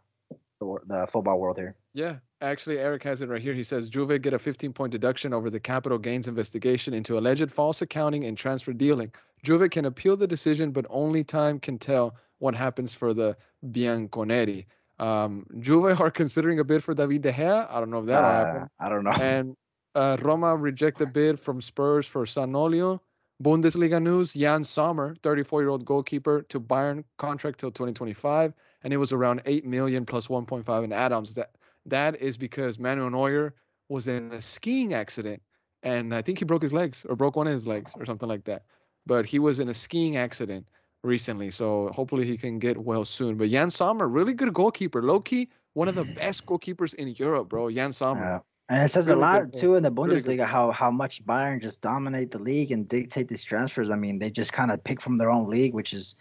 the, the football world here. Yeah, actually, Eric has it right here. He says Juve get a 15 point deduction over the capital gains investigation into alleged false accounting and transfer dealing. Juve can appeal the decision, but only time can tell what happens for the Bianconeri. Um, Juve are considering a bid for David De Gea. I don't know if that'll Uh, happen. I don't know. And uh, Roma reject the bid from Spurs for Zaniolo. Bundesliga news: Yann Sommer, 34-year-old goalkeeper, to Bayern contract till 2025, and it was around 8 million plus 1.5 in add-ons. That that is because Manuel Neuer was in a skiing accident, and I think he broke his legs or broke one of his legs or something like that. But he was in a skiing accident recently, so hopefully he can get well soon. But Yann Sommer, really good goalkeeper, low key, one of the mm. best goalkeepers in Europe, bro. Yann Sommer. Yeah. And it says Really a lot too in the Bundesliga goal. how how much Bayern just dominate the league and dictate these transfers. I mean, they just kind of pick from their own league, which is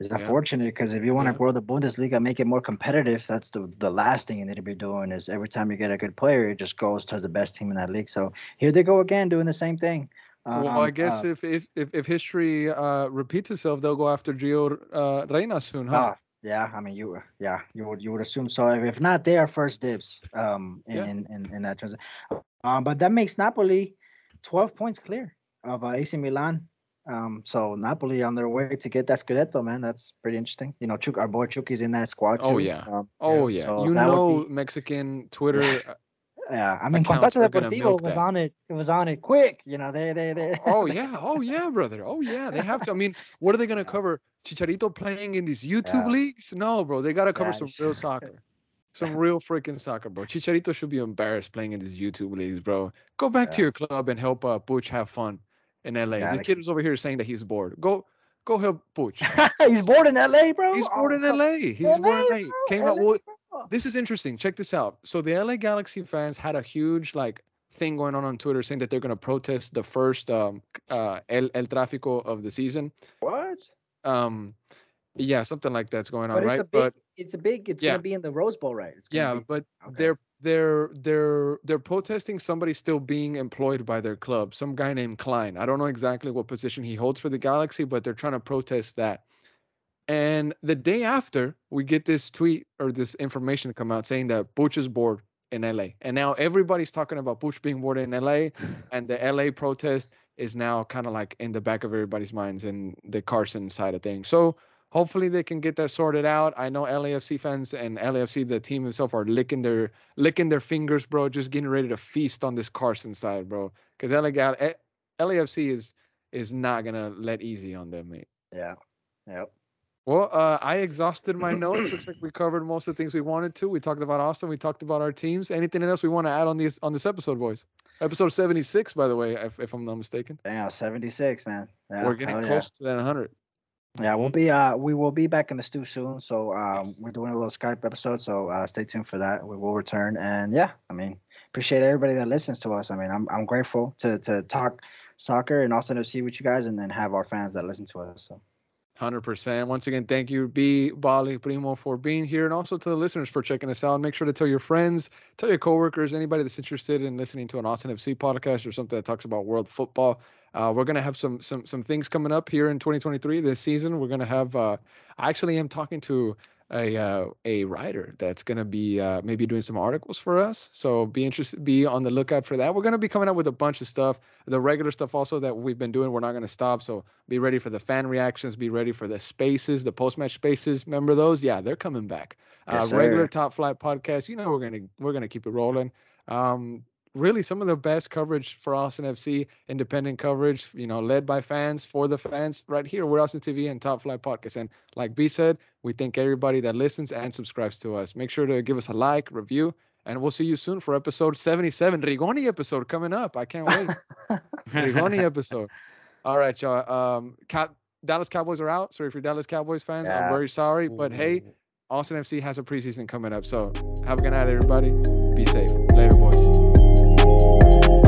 is Yeah. unfortunate because if you want to Yeah. grow the Bundesliga, make it more competitive, that's the the last thing you need to be doing. Is every time you get a good player, it just goes towards the best team in that league. So here they go again, doing the same thing. Well, I Um, guess uh, if, if if history uh, repeats itself, they'll go after Gio uh, Reyna soon, huh? Ah, yeah, I mean, you yeah, you would you would assume so. If, if not, they are first dibs um in Yeah. in, in, in that transition. Um, but that makes Napoli 12 points clear of uh, AC Milan. Um, so Napoli on their way to get that Scudetto, man. That's pretty interesting. You know, Chuk, our boy Chuki's in that squad too. Oh, yeah. Um, oh yeah, so you know be- Mexican Twitter. yeah. I mean, Contacto Deportivo was that. on it. It was on it quick. You know, they they they. oh yeah, oh yeah, brother. Oh yeah, they have to. I mean, what are they gonna cover? Chicharito playing in these YouTube Yeah. leagues? No, bro. They gotta cover Yeah, some real soccer. Some real freaking soccer, bro. Chicharito should be embarrassed playing in these YouTube leagues, bro. Go back to your club and help uh, Butch have fun in LA. Yeah, the kid was over here saying that he's bored. Go, go help Butch. he's bored in LA, bro. He's Oh, bored in LA. He's LA, bored in LA. bro, Came out. Well. This is interesting. Check this out. So the LA Galaxy fans had a huge like thing going on on Twitter saying that they're gonna protest the first um uh El El Tráfico of the season. What? Um, yeah, something like that's going on, But it's right? a big. but it's a big. It's Yeah. gonna be in the Rose Bowl, right? It's yeah, be- but okay. they're they're they're they're protesting somebody still being employed by their club. Some guy named Klein. I don't know exactly what position he holds for the Galaxy, but they're trying to protest that. And the day after, we get this tweet or this information come out saying that Butch is bored in LA. And now everybody's talking about Butch being bored in LA, and the LA protest is now kind of like in the back of everybody's minds and the Carson side of things. So hopefully they can get that sorted out. I know LAFC fans and LAFC, the team itself, are licking their licking their fingers, bro, just getting ready to feast on this Carson side, bro. Because LA, eh, LAFC is is not gonna let easy on them, mate. Yeah. Yep. Well, uh, I exhausted my notes. Looks like we covered most of the things we wanted to. We talked about Austin. We talked about our teams. Anything else we want to add on this on this episode, boys? Episode 76, by the way, if, if I'm not mistaken. Yeah, 76, man. Yeah, We're getting close yeah. to that 100. Yeah, we'll be uh we will be back in the stew soon. So um we're doing a little Skype episode, so uh stay tuned for that. We will return and yeah, I mean appreciate everybody that listens to us. I mean I'm I'm grateful to to talk soccer and also to see with you guys and then have our fans that listen to us. So Hundred percent. Once again, thank you, B, Bali, Primo, for being here, and also to the listeners for checking us out. Make sure to tell your friends, tell your coworkers, anybody that's interested in listening to an Austin FC podcast or something that talks about world football. Uh, we're gonna have some some some things coming up here in 2023 this season. We're gonna have. Uh, I actually am talking to a uh, a writer that's gonna be uh, maybe doing some articles for us. So be interested, be on the lookout for that. We're gonna be coming up with a bunch of stuff, the regular stuff also that we've been doing. We're not gonna stop. So be ready for the fan reactions. Be ready for the spaces, the post match spaces. Remember those? Yeah, they're coming back. Yes, uh, regular top flight podcast. You know we're gonna we're gonna keep it rolling. Um, really some of the best coverage for Austin FC, independent coverage, you know, led by fans for the fans right here. We're Austin TV and Top Flight Podcast. And like B said, we thank everybody that listens and subscribes to us. Make sure to give us a like, review, and we'll see you soon for episode 77. Rigoni episode coming up. I can't wait. Rigoni episode. All right, y'all. Um, Dallas Cowboys are out. Sorry if you're Dallas Cowboys fans. I'm very sorry. But hey, Austin FC has a preseason coming up. So have a good night, everybody. Be safe thank you